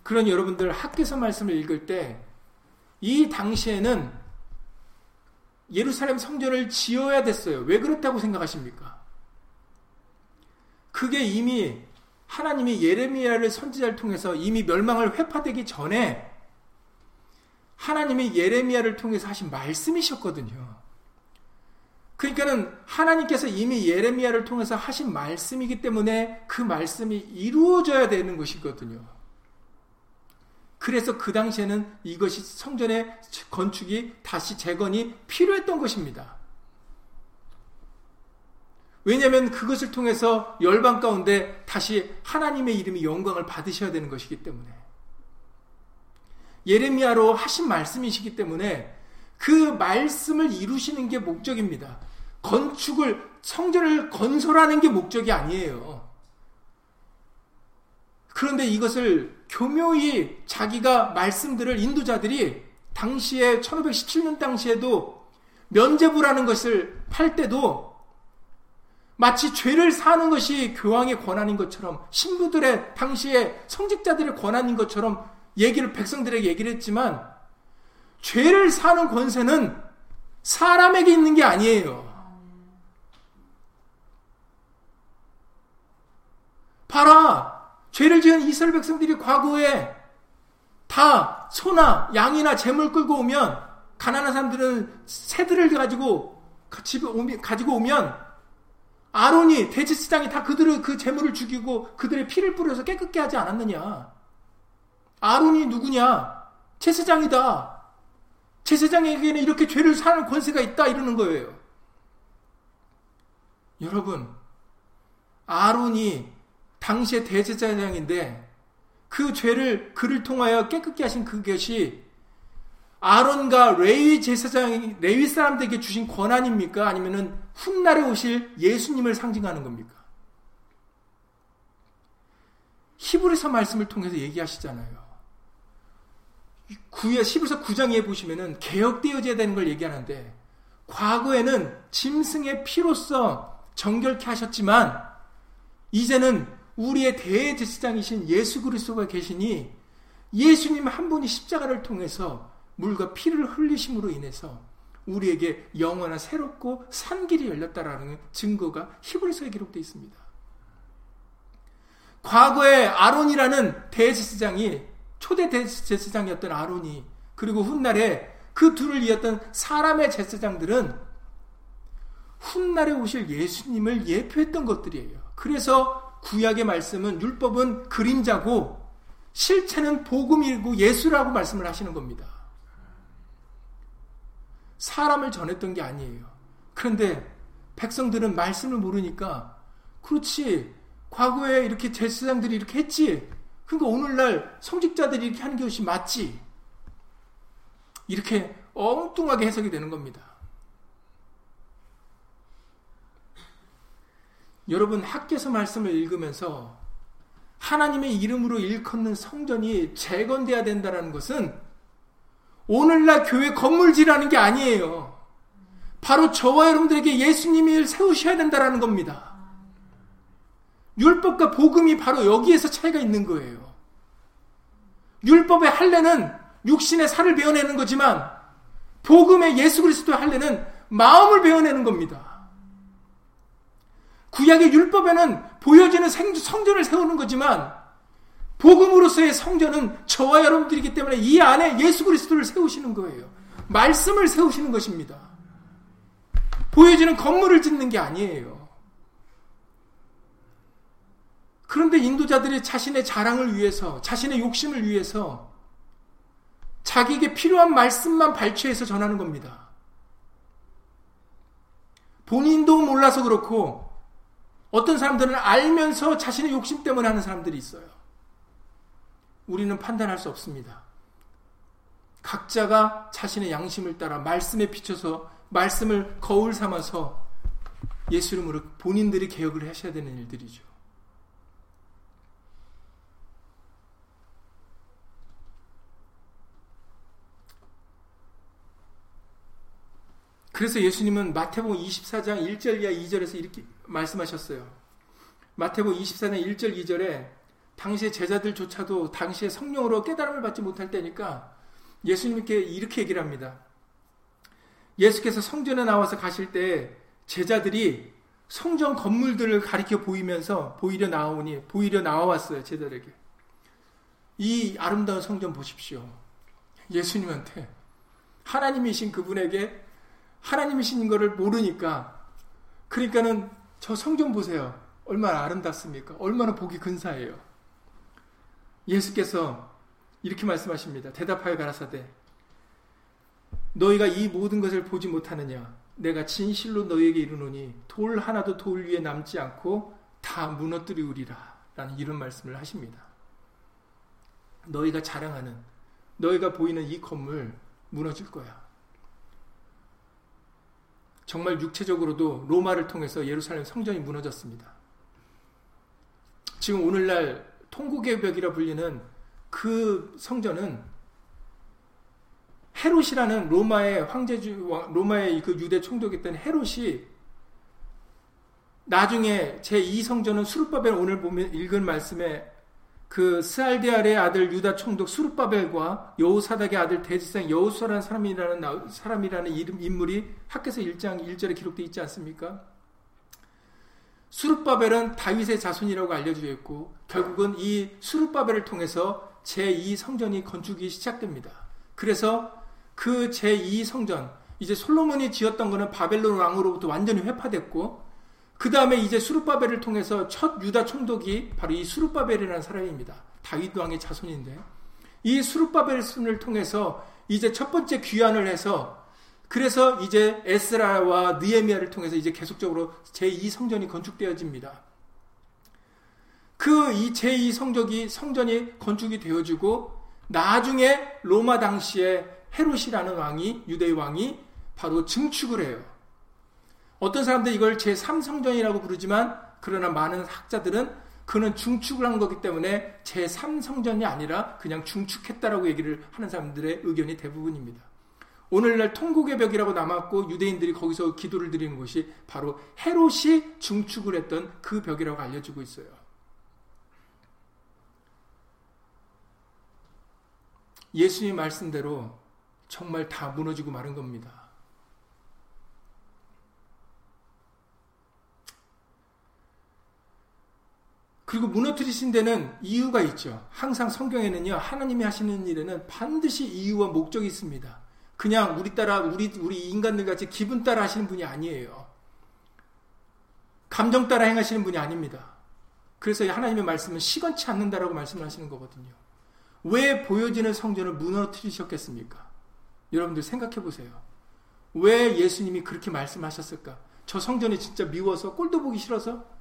그런 여러분들 학교에서 말씀을 읽을 때 이 당시에는 예루살렘 성전을 지어야 됐어요. 왜 그렇다고 생각하십니까? 그게 이미 하나님이 예레미야를 선지자를 통해서 이미 멸망을 회파되기 전에 하나님이 예레미야를 통해서 하신 말씀이셨거든요. 그러니까는 하나님께서 이미 예레미야를 통해서 하신 말씀이기 때문에 그 말씀이 이루어져야 되는 것이거든요. 그래서 그 당시에는 이것이 성전의 건축이 다시 재건이 필요했던 것입니다. 왜냐하면 그것을 통해서 열방 가운데 다시 하나님의 이름이 영광을 받으셔야 되는 것이기 때문에 예레미야로 하신 말씀이시기 때문에 그 말씀을 이루시는 게 목적입니다. 건축을 성전을 건설하는 게 목적이 아니에요. 그런데 이것을 교묘히 자기가 말씀들을 인도자들이 당시에 1517년 당시에도 면제부라는 것을 팔 때도 마치 죄를 사는 것이 교황의 권한인 것처럼 신부들의 당시에 성직자들의 권한인 것처럼 얘기를 백성들에게 얘기를 했지만 죄를 사는 권세는 사람에게 있는 게 아니에요. 봐라. 죄를 지은 이스라엘 백성들이 과거에 다 소나 양이나 재물 끌고 오면 가난한 사람들은 새들을 가지고 집에 오면, 가지고 오면 아론이 대제사장이 다 그들의 그 재물을 죽이고 그들의 피를 뿌려서 깨끗게 하지 않았느냐? 아론이 누구냐? 제사장이다. 제사장에게는 이렇게 죄를 사는 권세가 있다 이러는 거예요. 여러분, 아론이 당시의 대제사장인데 그 죄를 그를 통하여 깨끗게 하신 그것이 아론과 레위 제사장, 레위 사람들에게 주신 권한입니까? 아니면은 훗날에 오실 예수님을 상징하는 겁니까? 히브리서 말씀을 통해서 얘기하시잖아요. 구에 히브리서 9장에 보시면은 개혁되어져야 되는 걸 얘기하는데 과거에는 짐승의 피로써 정결케 하셨지만 이제는 우리의 대제사장이신 예수 그리스도가 계시니 예수님 한 분이 십자가를 통해서 물과 피를 흘리심으로 인해서 우리에게 영원한 새롭고 산 길이 열렸다라는 증거가 히브리서에 기록되어 있습니다. 과거에 아론이라는 대제사장이 초대 대제사장이었던 아론이 그리고 훗날에 그 둘을 이었던 사람의 제사장들은 훗날에 오실 예수님을 예표했던 것들이에요. 그래서 구약의 말씀은 율법은 그림자고 실체는 복음이고 예수라고 말씀을 하시는 겁니다. 사람을 전했던 게 아니에요. 그런데 백성들은 말씀을 모르니까 그렇지 과거에 이렇게 제사장들이 이렇게 했지. 그러니까 오늘날 성직자들이 이렇게 하는 것이 맞지. 이렇게 엉뚱하게 해석이 되는 겁니다. 여러분 학교에서 말씀을 읽으면서 하나님의 이름으로 일컫는 성전이 재건돼야 된다는 것은 오늘날 교회 건물지라는 게 아니에요. 바로 저와 여러분들에게 예수님을 세우셔야 된다는 겁니다. 율법과 복음이 바로 여기에서 차이가 있는 거예요. 율법의 할례는 육신의 살을 베어내는 거지만 복음의 예수 그리스도의 할례는 마음을 베어내는 겁니다. 구약의 율법에는 보여지는 성전을 세우는 거지만 복음으로서의 성전은 저와 여러분들이기 때문에 이 안에 예수 그리스도를 세우시는 거예요. 말씀을 세우시는 것입니다. 보여지는 건물을 짓는 게 아니에요. 그런데 인도자들이 자신의 자랑을 위해서, 자신의 욕심을 위해서 자기에게 필요한 말씀만 발췌해서 전하는 겁니다. 본인도 몰라서 그렇고 어떤 사람들은 알면서 자신의 욕심 때문에 하는 사람들이 있어요. 우리는 판단할 수 없습니다. 각자가 자신의 양심을 따라 말씀에 비춰서 말씀을 거울 삼아서 예수 이름으로 본인들이 개혁을 하셔야 되는 일들이죠. 그래서 예수님은 마태복음 24장 1절 이하 2절에서 이렇게 말씀하셨어요. 마태복음 24장 1절 2절에 당시의 제자들조차도 당시의 성령으로 깨달음을 받지 못할 때니까 예수님께 이렇게 얘기를 합니다. 예수께서 성전에 나와서 가실 때 제자들이 성전 건물들을 가리켜 보이면서 보이려 나오니 보이려 나와왔어요 제자들에게 이 아름다운 성전 보십시오 예수님한테 하나님이신 그분에게 하나님이신 것을 모르니까 그러니까는 저 성전 보세요 얼마나 아름답습니까 얼마나 보기 근사해요 예수께서 이렇게 말씀하십니다. 대답하여 가라사대 너희가 이 모든 것을 보지 못하느냐 내가 진실로 너희에게 이르노니 돌 하나도 돌 위에 남지 않고 다 무너뜨리우리라 라는 이런 말씀을 하십니다. 너희가 자랑하는 너희가 보이는 이 건물 무너질 거야. 정말 육체적으로도 로마를 통해서 예루살렘 성전이 무너졌습니다. 지금 오늘날 통곡의 벽이라 불리는 그 성전은 헤롯이라는 로마의 황제주 로마의 그 유대 총독이었던 헤롯이 나중에 제 2성전은 수르바벨 오늘 보면 읽은 말씀에 그 스알데알의 아들 유다 총독 수르바벨과 여우사닥의 아들 대지상 여우수라는 사람이라는 사람이라는 이름 인물이 학계서 1장 1절에 기록되어 있지 않습니까? 수르바벨은 다윗의 자손이라고 알려져 있고 결국은 이 수르바벨을 통해서 제2 성전이 건축이 시작됩니다. 그래서 그 제2 성전 이제 솔로몬이 지었던 것은 바벨론 왕으로부터 완전히 회파됐고 그 다음에 이제 수르바벨을 통해서 첫 유다 총독이 바로 이 수르바벨이라는 사람입니다. 다윗 왕의 자손인데 이 수르바벨을 통해서 이제 첫 번째 귀환을 해서 그래서 이제 에스라와 느에미아를 통해서 이제 계속적으로 제2 성전이 건축되어집니다. 그 이 제2 성적이 성전이 건축이 되어지고 나중에 로마 당시에 헤롯이라는 왕이 유대 왕이 바로 증축을 해요. 어떤 사람들이 이걸 제3성전이라고 부르지만 그러나 많은 학자들은 그는 중축을 한 거기 때문에 제3성전이 아니라 그냥 중축했다라고 얘기를 하는 사람들의 의견이 대부분입니다. 오늘날 통곡의 벽이라고 남았고 유대인들이 거기서 기도를 드리는 것이 바로 헤롯이 중축을 했던 그 벽이라고 알려지고 있어요. 예수님 말씀대로 정말 다 무너지고 마른 겁니다. 그리고 무너뜨리신 데는 이유가 있죠. 항상 성경에는요, 하나님이 하시는 일에는 반드시 이유와 목적이 있습니다. 그냥 우리 따라 우리 우리 인간들 같이 기분 따라 하시는 분이 아니에요. 감정 따라 행하시는 분이 아닙니다. 그래서 하나님의 말씀은 시건치 않는다라고 말씀을 하시는 거거든요. 왜 보여지는 성전을 무너뜨리셨겠습니까? 여러분들 생각해 보세요. 왜 예수님이 그렇게 말씀하셨을까? 저 성전이 진짜 미워서 꼴도 보기 싫어서?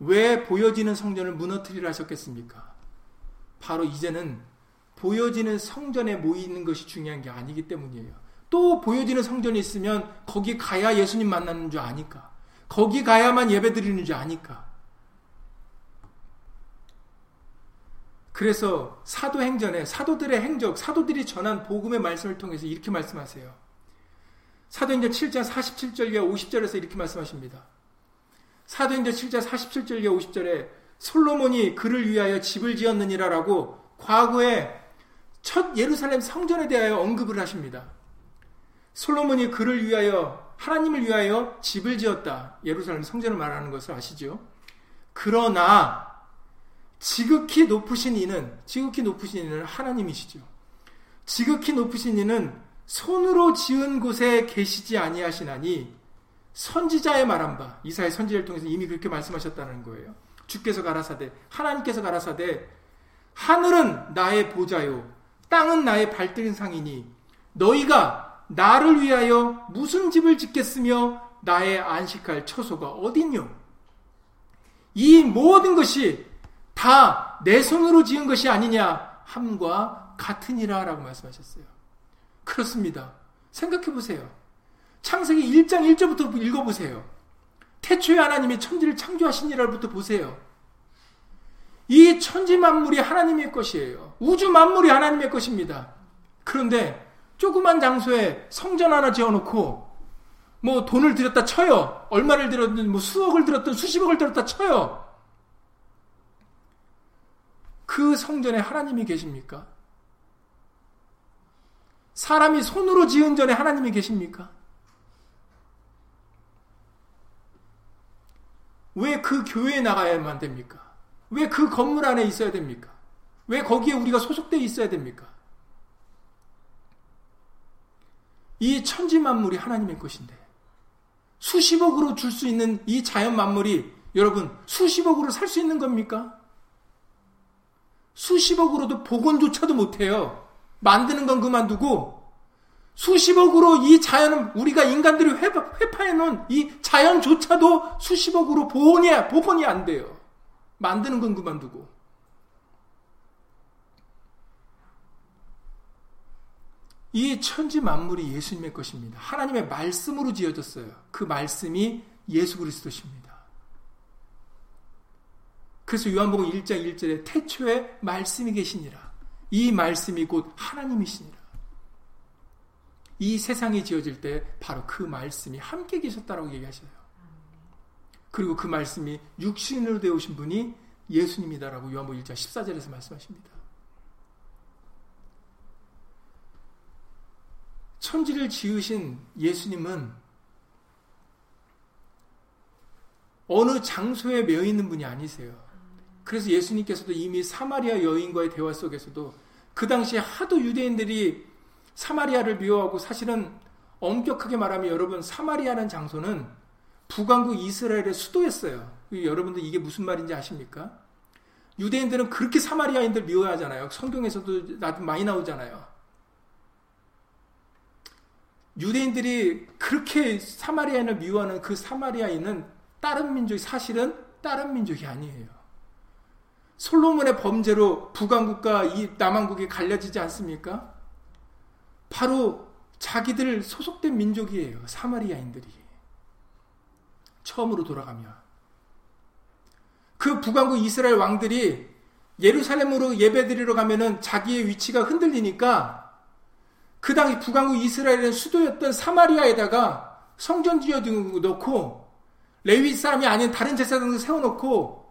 왜 보여지는 성전을 무너뜨리려 하셨겠습니까? 바로 이제는 보여지는 성전에 모이는 것이 중요한 게 아니기 때문이에요. 또 보여지는 성전이 있으면 거기 가야 예수님 만나는 줄 아니까. 거기 가야만 예배 드리는 줄 아니까. 그래서 사도행전에 사도들의 행적, 사도들이 전한 복음의 말씀을 통해서 이렇게 말씀하세요. 사도행전 7장 47절과 50절에서 이렇게 말씀하십니다. 사도행전 7장 47절과 50절에 솔로몬이 그를 위하여 집을 지었느니라라고 과거에 첫 예루살렘 성전에 대하여 언급을 하십니다. 솔로몬이 그를 위하여 하나님을 위하여 집을 지었다. 예루살렘 성전을 말하는 것을 아시죠? 그러나 지극히 높으신 이는 지극히 높으신 이는 하나님이시죠. 지극히 높으신 이는 손으로 지은 곳에 계시지 아니하시나니 선지자의 말한 바 이사의 선지자를 통해서 이미 그렇게 말씀하셨다는 거예요. 주께서 가라사대 하나님께서 가라사대 하늘은 나의 보좌요 땅은 나의 발들인 상이니 너희가 나를 위하여 무슨 집을 짓겠으며 나의 안식할 처소가 어딨뇨? 이 모든 것이 다 내 손으로 지은 것이 아니냐 함과 같으니라라고 말씀하셨어요. 그렇습니다. 생각해 보세요. 창세기 1장 1절부터 읽어보세요. 태초에 하나님이 천지를 창조하시니라부터 보세요. 이 천지 만물이 하나님의 것이에요. 우주 만물이 하나님의 것입니다. 그런데 조그만 장소에 성전 하나 지어놓고 뭐 돈을 들였다 쳐요. 얼마를 들었든 뭐 수억을 들었든 수십억을 들었다 쳐요. 그 성전에 하나님이 계십니까? 사람이 손으로 지은 전에 하나님이 계십니까? 왜 그 교회에 나가야만 됩니까? 왜 그 건물 안에 있어야 됩니까? 왜 거기에 우리가 소속되어 있어야 됩니까? 이 천지 만물이 하나님의 것인데 수십억으로 줄 수 있는 이 자연 만물이 여러분 수십억으로 살 수 있는 겁니까? 수십억으로도 복원조차도 못해요. 만드는 건 그만두고 수십억으로 이 자연은 우리가 인간들이 회파해 놓은 이 자연조차도 수십억으로 복원이 복원이 안 돼요. 만드는 건 그만두고 이 천지 만물이 예수님의 것입니다. 하나님의 말씀으로 지어졌어요. 그 말씀이 예수 그리스도십니다. 그래서 요한복음 1장 1절에 태초에 말씀이 계시니라. 이 말씀이 곧 하나님이시니라. 이 세상이 지어질 때 바로 그 말씀이 함께 계셨다라고 얘기하셔요. 그리고 그 말씀이 육신으로 되오신 분이 예수님이다라고 요한복음 1장 14절에서 말씀하십니다. 천지를 지으신 예수님은 어느 장소에 매여 있는 분이 아니세요. 그래서 예수님께서도 이미 사마리아 여인과의 대화 속에서도 그 당시에 하도 유대인들이 사마리아를 미워하고 사실은 엄격하게 말하면 여러분 사마리아라는 장소는 북왕국 이스라엘의 수도였어요. 여러분들 이게 무슨 말인지 아십니까? 유대인들은 그렇게 사마리아인들 미워하잖아요. 성경에서도 많이 나오잖아요. 유대인들이 그렇게 사마리아인을 미워하는 그 사마리아인은 다른 민족이 사실은 다른 민족이 아니에요. 솔로몬의 범죄로 북왕국과 이 남왕국이 갈려지지 않습니까? 바로 자기들 소속된 민족이에요. 사마리아인들이. 처음으로 돌아가면. 그 북왕국 이스라엘 왕들이 예루살렘으로 예배드리러 가면은 자기의 위치가 흔들리니까 그 당시 북왕국 이스라엘의 수도였던 사마리아에다가 성전 지어 놓고 레위 사람이 아닌 다른 제사장을 세워놓고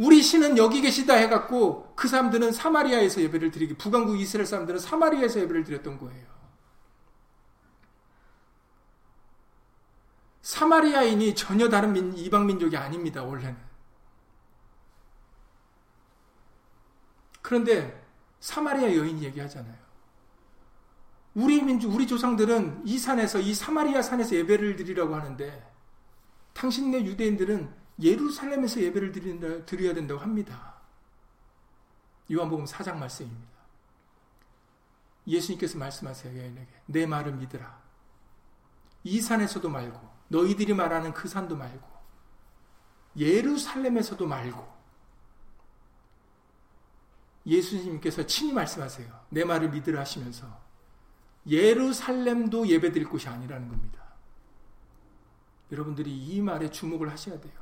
우리 신은 여기 계시다 해갖고 그 사람들은 사마리아에서 예배를 드리기, 북왕국 이스라엘 사람들은 사마리아에서 예배를 드렸던 거예요. 사마리아인이 전혀 다른 민, 이방 민족이 아닙니다, 원래는. 그런데 사마리아 여인이 얘기하잖아요. 우리 민족, 우리 조상들은 이 산에서, 이 사마리아 산에서 예배를 드리라고 하는데, 당신네 유대인들은 예루살렘에서 예배를 드린다, 드려야 된다고 합니다. 요한복음 4장 말씀입니다. 예수님께서 말씀하세요, 여인에게. 내 말을 믿으라. 이 산에서도 말고, 너희들이 말하는 그 산도 말고, 예루살렘에서도 말고, 예수님께서 친히 말씀하세요. 내 말을 믿으라 하시면서, 예루살렘도 예배 드릴 곳이 아니라는 겁니다. 여러분들이 이 말에 주목을 하셔야 돼요.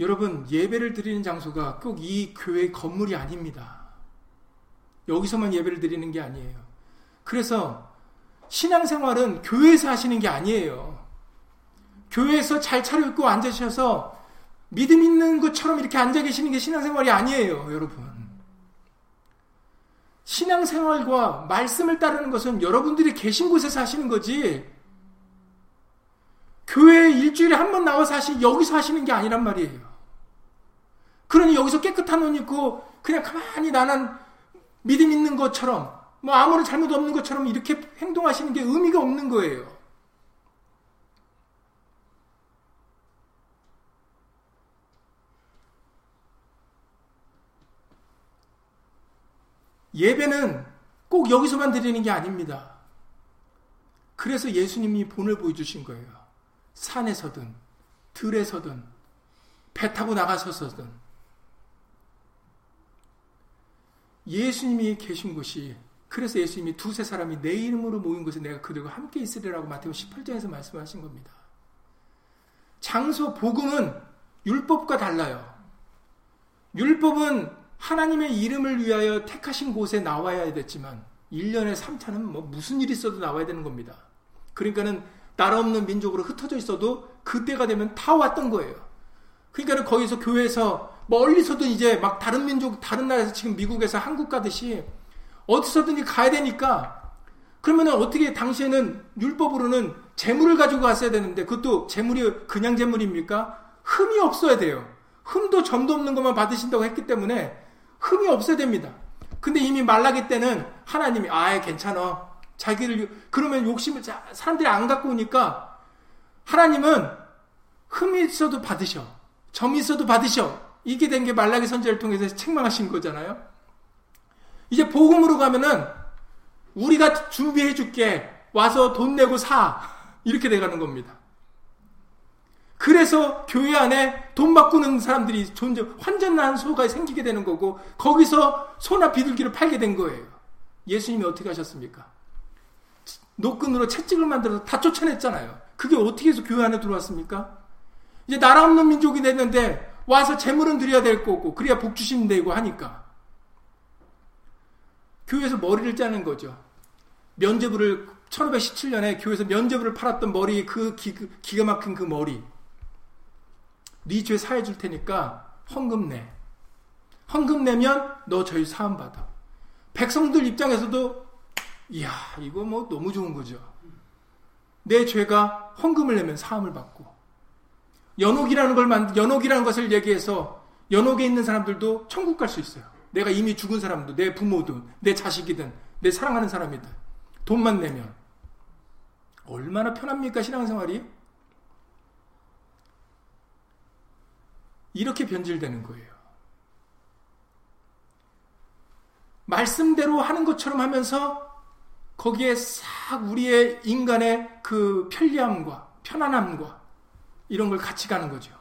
여러분, 예배를 드리는 장소가 꼭 이 교회 건물이 아닙니다. 여기서만 예배를 드리는 게 아니에요. 그래서 신앙생활은 교회에서 하시는 게 아니에요. 교회에서 잘 차려입고 앉으셔서 믿음 있는 것처럼 이렇게 앉아 계시는 게 신앙생활이 아니에요, 여러분. 신앙생활과 말씀을 따르는 것은 여러분들이 계신 곳에서 하시는 거지, 교회에 일주일에 한 번 나와서 하시, 여기서 하시는 게 아니란 말이에요. 그러니 여기서 깨끗한 옷 입고, 그냥 가만히 나는 믿음 있는 것처럼, 뭐 아무런 잘못 없는 것처럼 이렇게 행동하시는 게 의미가 없는 거예요. 예배는 꼭 여기서만 드리는 게 아닙니다. 그래서 예수님이 본을 보여주신 거예요. 산에서든, 들에서든, 배 타고 나가서서든. 예수님이 계신 곳이, 그래서 예수님이 두세 사람이 내 이름으로 모인 곳에 내가 그들과 함께 있으리라고 마태오 18장에서 말씀하신 겁니다. 장소, 복음은 율법과 달라요. 율법은 하나님의 이름을 위하여 택하신 곳에 나와야 됐지만 1년에 3차는 뭐 무슨 일이 있어도 나와야 되는 겁니다. 그러니까는 나라 없는 민족으로 흩어져 있어도 그때가 되면 다 왔던 거예요. 그러니까는 거기서 교회에서 멀리서도 이제 막 다른 민족, 다른 나라에서 지금 미국에서 한국 가듯이 어디서든지 가야 되니까 그러면은 어떻게 당시에는 율법으로는 재물을 가지고 갔어야 되는데 그것도 재물이 그냥 재물입니까? 흠이 없어야 돼요. 흠도 점도 없는 것만 받으신다고 했기 때문에 흠이 없어야 됩니다. 근데 이미 말라기 때는 하나님이 아예 괜찮아. 자기를 그러면 욕심을 사람들이 안 갖고 오니까 하나님은 흠이 있어도 받으셔. 점이 있어도 받으셔. 이게 된 게 말라기 선제를 통해서 책망하신 거잖아요. 이제 복음으로 가면은 우리가 준비해 줄게. 와서 돈 내고 사. 이렇게 돼 가는 겁니다. 그래서 교회 안에 돈 바꾸는 사람들이 존재, 환전난 소가 생기게 되는 거고, 거기서 소나 비둘기를 팔게 된 거예요. 예수님이 어떻게 하셨습니까? 노끈으로 채찍을 만들어서 다 쫓아냈잖아요. 그게 어떻게 해서 교회 안에 들어왔습니까? 이제 나라 없는 민족이 됐는데, 와서 재물은 드려야 될 거고, 그래야 복주심 되고 하니까. 교회에서 머리를 짜는 거죠. 면제부를 1517년에 교회에서 면제부를 팔았던 머리 그 기, 기가 막힌 그 머리 네 죄 사해 줄 테니까 헌금 내. 헌금 내면 너 저희 사함 받아. 백성들 입장에서도 이야 이거 뭐 너무 좋은 거죠. 내 죄가 헌금을 내면 사함을 받고 연옥이라는 걸 만, 연옥이라는 것을 얘기해서 연옥에 있는 사람들도 천국 갈 수 있어요. 내가 이미 죽은 사람도 내 부모든 내 자식이든 내 사랑하는 사람이든 돈만 내면 얼마나 편합니까 신앙생활이? 이렇게 변질되는 거예요. 말씀대로 하는 것처럼 하면서 거기에 싹 우리의 인간의 그 편리함과 편안함과 이런 걸 같이 가는 거죠.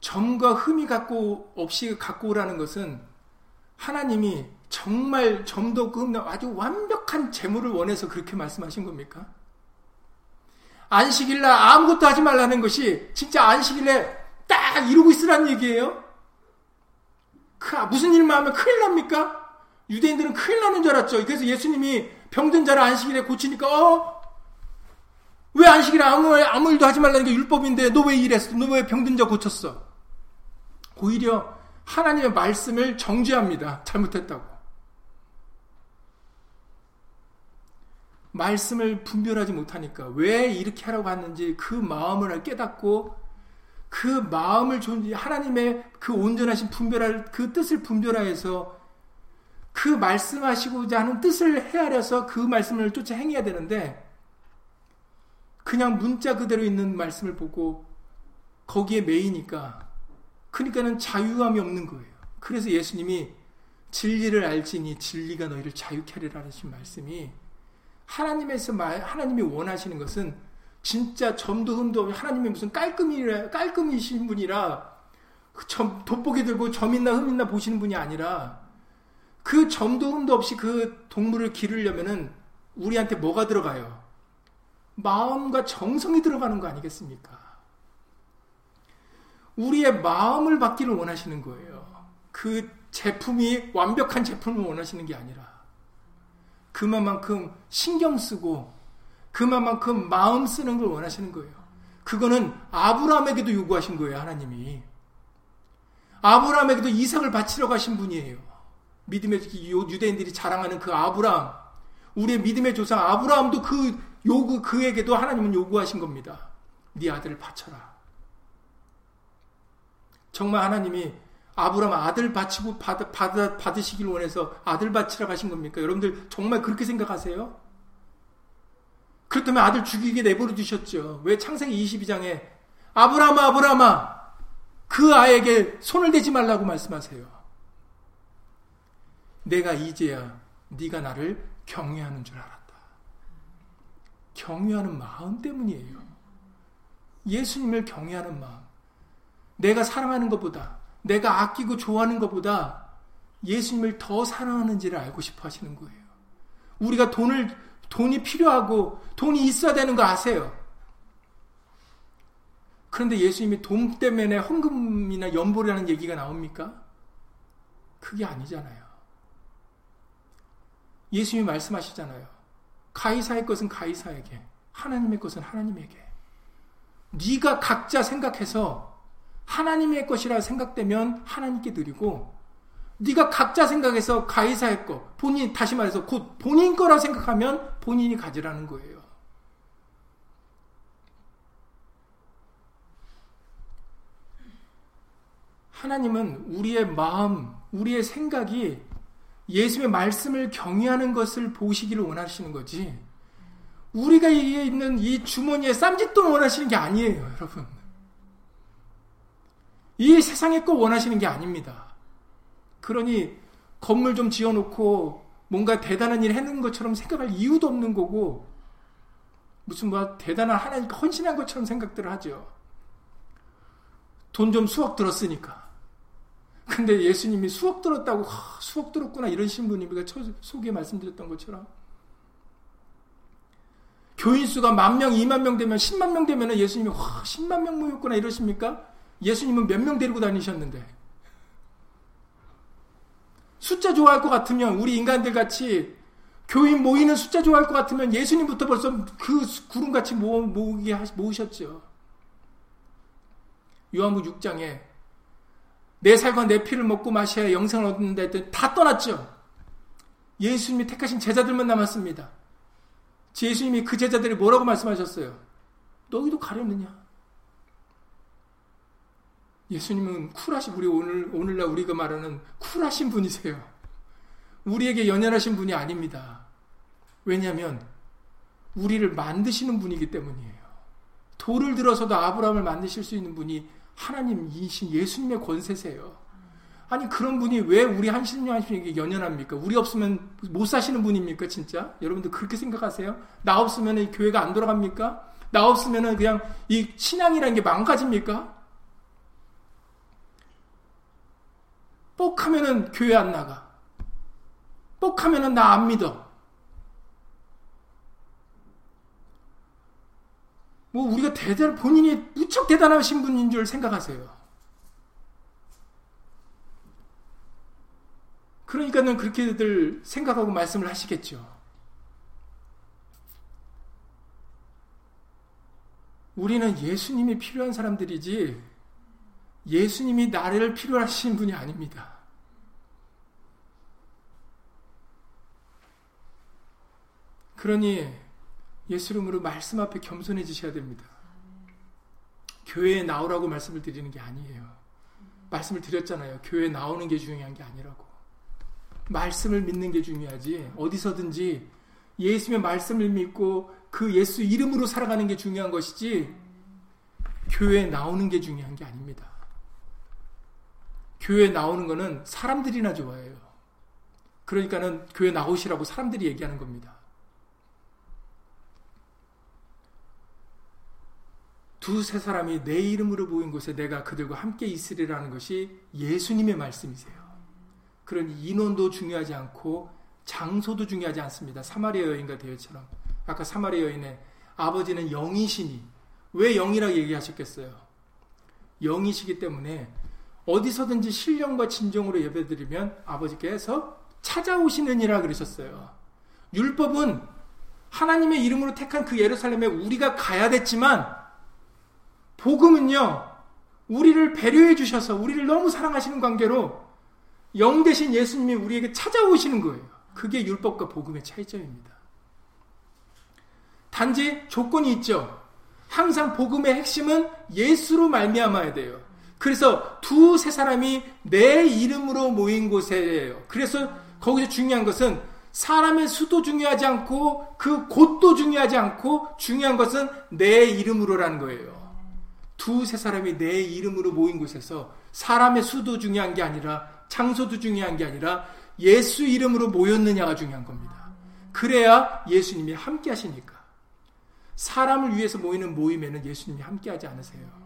점과 흠이 갖고 없이 갖고 오라는 것은 하나님이 정말 점도 없고 아주 완벽한 재물을 원해서 그렇게 말씀하신 겁니까? 안식일날 아무것도 하지 말라는 것이 진짜 안식일에 딱 이루고 있으란 얘기예요? 그, 무슨 일만 하면 큰일 납니까? 유대인들은 큰일 나는 줄 알았죠. 그래서 예수님이 병든 자를 안식일에 고치니까, 어? 왜 안식일에 아무, 아무 일도 하지 말라는 게 율법인데, 너왜 이랬어? 너 왜 병든 자 고쳤어? 오히려 하나님의 말씀을 정죄합니다. 잘못했다고. 말씀을 분별하지 못하니까 왜 이렇게 하라고 하는지 그 마음을 깨닫고 그 마음을 존재 하나님의 그 온전하신 분별할 그 뜻을 분별하여서 그 말씀하시고자 하는 뜻을 헤아려서 그 말씀을 쫓아 행해야 되는데 그냥 문자 그대로 있는 말씀을 보고 거기에 매이니까 그러니까는 자유함이 없는 거예요. 그래서 예수님이 진리를 알지니 진리가 너희를 자유케 하리라 하신 말씀이 하나님에서 말, 하나님이 원하시는 것은 진짜 점도 흠도 없이 하나님이 무슨 깔끔이라, 깔끔이신 분이라 점, 돋보기 들고 점 있나 흠 있나 보시는 분이 아니라 그 점도 흠도 없이 그 동물을 기르려면은 우리한테 뭐가 들어가요? 마음과 정성이 들어가는 거 아니겠습니까? 우리의 마음을 받기를 원하시는 거예요. 그 제품이 완벽한 제품을 원하시는 게 아니라 그만큼 신경 쓰고 그만큼 마음 쓰는 걸 원하시는 거예요. 그거는 아브라함에게도 요구하신 거예요, 하나님이. 아브라함에게도 이삭을 바치러 가신 분이에요. 믿음의 유대인들이 자랑하는 그 아브라함, 우리의 믿음의 조상 아브라함도 그 요구 그에게도 하나님은 요구하신 겁니다. 네 아들을 바쳐라. 정말 하나님이 아브라함 아들 바치고 받, 받, 받으시길 원해서 아들 바치러 가신 겁니까? 여러분들 정말 그렇게 생각하세요? 그렇다면 아들 죽이게 내버려 두셨죠. 왜 창세기 22장에 아브라함아 아브라함아 그 아에게 손을 대지 말라고 말씀하세요. 내가 이제야 네가 나를 경외하는 줄 알았다. 경외하는 마음 때문이에요. 예수님을 경외하는 마음. 내가 사랑하는 것보다 내가 아끼고 좋아하는 것보다 예수님을 더 사랑하는지를 알고 싶어 하시는 거예요. 우리가 돈을, 돈이 필요하고 돈이 있어야 되는 거 아세요? 그런데 예수님이 돈 때문에 헌금이나 연보라는 얘기가 나옵니까? 그게 아니잖아요. 예수님이 말씀하시잖아요. 가이사의 것은 가이사에게, 하나님의 것은 하나님에게. 네가 각자 생각해서 하나님의 것이라 생각되면 하나님께 드리고 네가 각자 생각해서 가이사의 것, 본인 다시 말해서 곧 본인 거라 생각하면 본인이 가지라는 거예요. 하나님은 우리의 마음, 우리의 생각이 예수의 말씀을 경외하는 것을 보시기를 원하시는 거지. 우리가 이에 있는 이 주머니에 쌈짓돈 원하시는 게 아니에요, 여러분. 이 세상의 거 원하시는 게 아닙니다. 그러니 건물 좀 지어놓고 뭔가 대단한 일 해놓은 것처럼 생각할 이유도 없는 거고 무슨 뭐 대단한 하나님 헌신한 것처럼 생각들을 하죠. 돈 좀 수억 들었으니까. 근데 예수님이 수억 들었다고 하, 수억 들었구나 이런 신분이 우리가 속에 말씀드렸던 것처럼 교인 수가 만 명, 이만 명 되면 10만 명 되면 예수님이 와 10만 명 모였구나 이러십니까? 예수님은 몇 명 데리고 다니셨는데. 숫자 좋아할 것 같으면 우리 인간들 같이 교인 모이는 숫자 좋아할 것 같으면 예수님부터 벌써 그 구름같이 모으셨죠. 요한부 6장에 내 살과 내 피를 먹고 마셔야 영생을 얻는다 했더니 다 떠났죠. 예수님이 택하신 제자들만 남았습니다. 예수님이 그 제자들이 뭐라고 말씀하셨어요? 너희도 가려느냐? 예수님은 쿨하신 우리 오늘 오늘날 우리가 말하는 쿨하신 분이세요. 우리에게 연연하신 분이 아닙니다. 왜냐하면 우리를 만드시는 분이기 때문이에요. 돌을 들어서도 아브라함을 만드실 수 있는 분이 하나님이신 예수님의 권세세요. 아니 그런 분이 왜 우리 한신령 한신에게 연연합니까? 우리 없으면 못 사시는 분입니까? 진짜 여러분들 그렇게 생각하세요? 나 없으면 교회가 안 돌아갑니까? 나 없으면 그냥 이 신앙이라는 게 망가집니까? 뻑 하면은 교회 안 나가. 뻑 하면은 나 안 믿어. 뭐 우리가 대단 본인이 무척 대단하신 분인 줄 생각하세요. 그러니까는 그렇게들 생각하고 말씀을 하시겠죠. 우리는 예수님이 필요한 사람들이지 예수님이 나를 필요하신 분이 아닙니다. 그러니 예수 이름으로 말씀 앞에 겸손해지셔야 됩니다. 교회에 나오라고 말씀을 드리는 게 아니에요. 말씀을 드렸잖아요. 교회에 나오는 게 중요한 게 아니라고. 말씀을 믿는 게 중요하지. 어디서든지 예수의 말씀을 믿고 그 예수 이름으로 살아가는 게 중요한 것이지 교회에 나오는 게 중요한 게 아닙니다. 교회 나오는 거는 사람들이나 좋아해요. 그러니까는 교회 나오시라고 사람들이 얘기하는 겁니다. 두세 사람이 내 이름으로 모인 곳에 내가 그들과 함께 있으리라는 것이 예수님의 말씀이세요. 그런 인원도 중요하지 않고 장소도 중요하지 않습니다. 사마리아 여인과 대회처럼 아까 사마리아 여인의 아버지는 영이시니 왜 영이라고 얘기하셨겠어요? 영이시기 때문에 어디서든지 신령과 진정으로 예배드리면 아버지께서 찾아오시느니라 그러셨어요. 율법은 하나님의 이름으로 택한 그 예루살렘에 우리가 가야 됐지만 복음은요. 우리를 배려해 주셔서 우리를 너무 사랑하시는 관계로 영 대신 예수님이 우리에게 찾아오시는 거예요. 그게 율법과 복음의 차이점입니다. 단지 조건이 있죠. 항상 복음의 핵심은 예수로 말미암아야 돼요. 그래서 두 세 사람이 내 이름으로 모인 곳에요. 그래서 거기서 중요한 것은 사람의 수도 중요하지 않고 그 곳도 중요하지 않고 중요한 것은 내 이름으로라는 거예요. 두 세 사람이 내 이름으로 모인 곳에서 사람의 수도 중요한 게 아니라 장소도 중요한 게 아니라 예수 이름으로 모였느냐가 중요한 겁니다. 그래야 예수님이 함께 하시니까. 사람을 위해서 모이는 모임에는 예수님이 함께 하지 않으세요.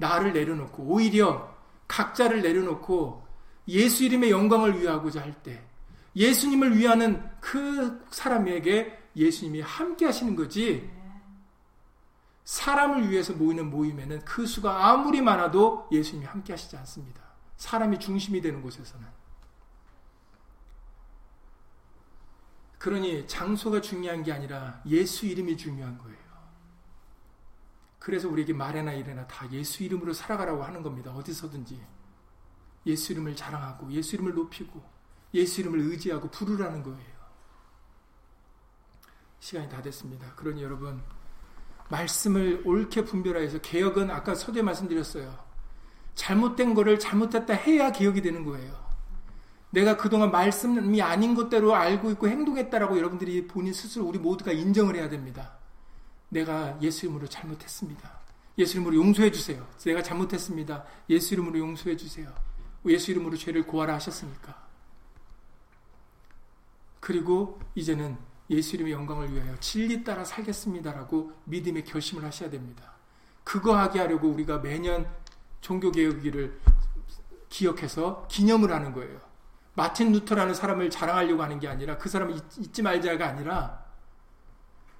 나를 내려놓고 오히려 각자를 내려놓고 예수 이름의 영광을 위하고자 할 때 예수님을 위하는 그 사람에게 예수님이 함께 하시는 거지 사람을 위해서 모이는 모임에는 그 수가 아무리 많아도 예수님이 함께 하시지 않습니다. 사람이 중심이 되는 곳에서는. 그러니 장소가 중요한 게 아니라 예수 이름이 중요한 거예요. 그래서 우리에게 말해나 이래나 다 예수 이름으로 살아가라고 하는 겁니다. 어디서든지. 예수 이름을 자랑하고 예수 이름을 높이고 예수 이름을 의지하고 부르라는 거예요. 시간이 다 됐습니다. 그러니 여러분 말씀을 옳게 분별하여서 개혁은 아까 서두에 말씀드렸어요. 잘못된 거를 잘못했다 해야 개혁이 되는 거예요. 내가 그동안 말씀이 아닌 것대로 알고 있고 행동했다라고 여러분들이 본인 스스로 우리 모두가 인정을 해야 됩니다. 내가 예수 이름으로 잘못했습니다. 예수 이름으로 용서해 주세요. 내가 잘못했습니다. 예수 이름으로 용서해 주세요. 예수 이름으로 죄를 고하라 하셨으니까. 그리고 이제는 예수 이름의 영광을 위하여 진리 따라 살겠습니다라고 믿음의 결심을 하셔야 됩니다. 그거 하게 하려고 우리가 매년 종교개혁일을 기억해서 기념을 하는 거예요. 마틴 루터라는 사람을 자랑하려고 하는 게 아니라 그 사람을 잊지 말자가 아니라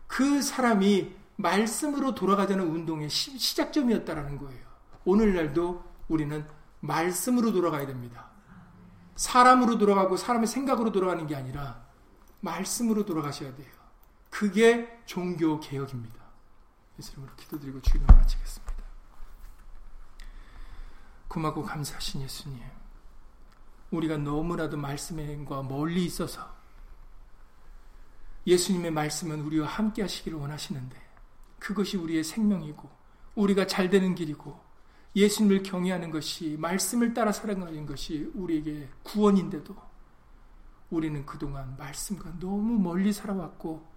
그 사람이 말씀으로 돌아가자는 운동의 시 작점이었다라는 거예요. 오늘날도 우리는 말씀으로 돌아가야 됩니다. 사람으로 돌아가고 사람의 생각으로 돌아가는 게 아니라 말씀으로 돌아가셔야 돼요. 그게 종교 개혁입니다. 예수님으로 기도드리고 주님을 마치겠습니다. 고맙고 감사하신 예수님. 우리가 너무나도 말씀과 멀리 있어서 예수님의 말씀은 우리와 함께 하시기를 원하시는데 그것이 우리의 생명이고 우리가 잘 되는 길이고 예수님을 경외하는 것이 말씀을 따라 살아가는 것이 우리에게 구원인데도 우리는 그동안 말씀과 너무 멀리 살아왔고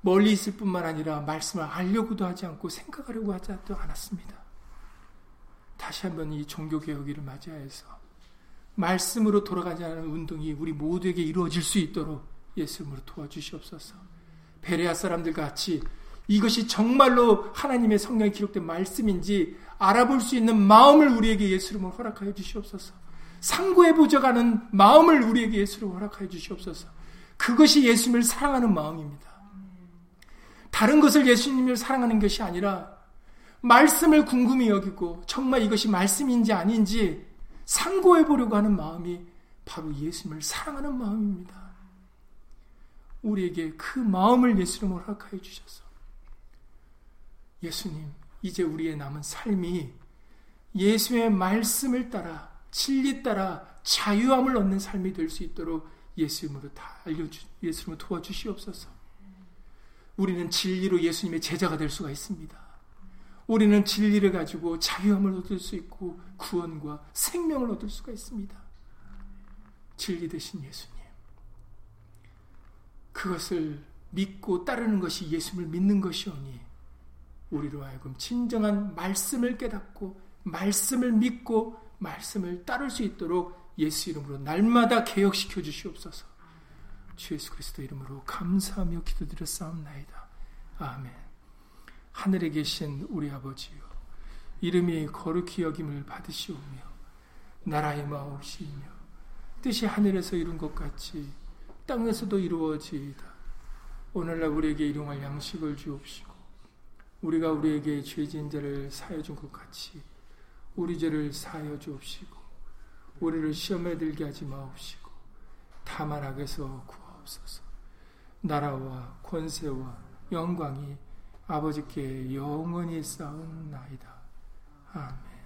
멀리 있을 뿐만 아니라 말씀을 알려고도 하지 않고 생각하려고 하지도 않았습니다. 다시 한번 이 종교 개혁일을 맞이하여서 말씀으로 돌아가자는 운동이 우리 모두에게 이루어질 수 있도록 예수님으로 도와주시옵소서. 베레아 사람들 같이 이것이 정말로 하나님의 성령에 기록된 말씀인지 알아볼 수 있는 마음을 우리에게 예수님으로 허락하여 주시옵소서. 상고해 보져가는 마음을 우리에게 예수로 허락하여 주시옵소서. 그것이 예수님을 사랑하는 마음입니다. 다른 것을 예수님을 사랑하는 것이 아니라 말씀을 궁금히 여기고 정말 이것이 말씀인지 아닌지 상고해 보려고 하는 마음이 바로 예수님을 사랑하는 마음입니다. 우리에게 그 마음을 예수님으로 허락하여 주셔서 예수님, 이제 우리의 남은 삶이 예수의 말씀을 따라 진리 따라 자유함을 얻는 삶이 될 수 있도록 예수님으로 다 알려주, 예수님으로 도와주시옵소서. 우리는 진리로 예수님의 제자가 될 수가 있습니다. 우리는 진리를 가지고 자유함을 얻을 수 있고 구원과 생명을 얻을 수가 있습니다. 진리 되신 예수님. 그것을 믿고 따르는 것이 예수님을 믿는 것이오니 우리로 하여금 진정한 말씀을 깨닫고 말씀을 믿고 말씀을 따를 수 있도록 예수 이름으로 날마다 개혁시켜 주시옵소서. 주 예수 그리스도 이름으로 감사하며 기도드렸사옵나이다. 아멘. 하늘에 계신 우리 아버지요 이름이 거룩히 여김을 받으시오며 나라의 마옵시며 뜻이 하늘에서 이룬 것 같이 땅에서도 이루어지이다. 오늘날 우리에게 일용할 양식을 주옵시고 우리가 우리에게 죄진들을 사여준 것 같이 우리 죄를 사여 주옵시고 우리를 시험에 들게 하지 마옵시고 다만 악에서 구하옵소서. 나라와 권세와 영광이 아버지께 영원히 쌓은나이다. 아멘.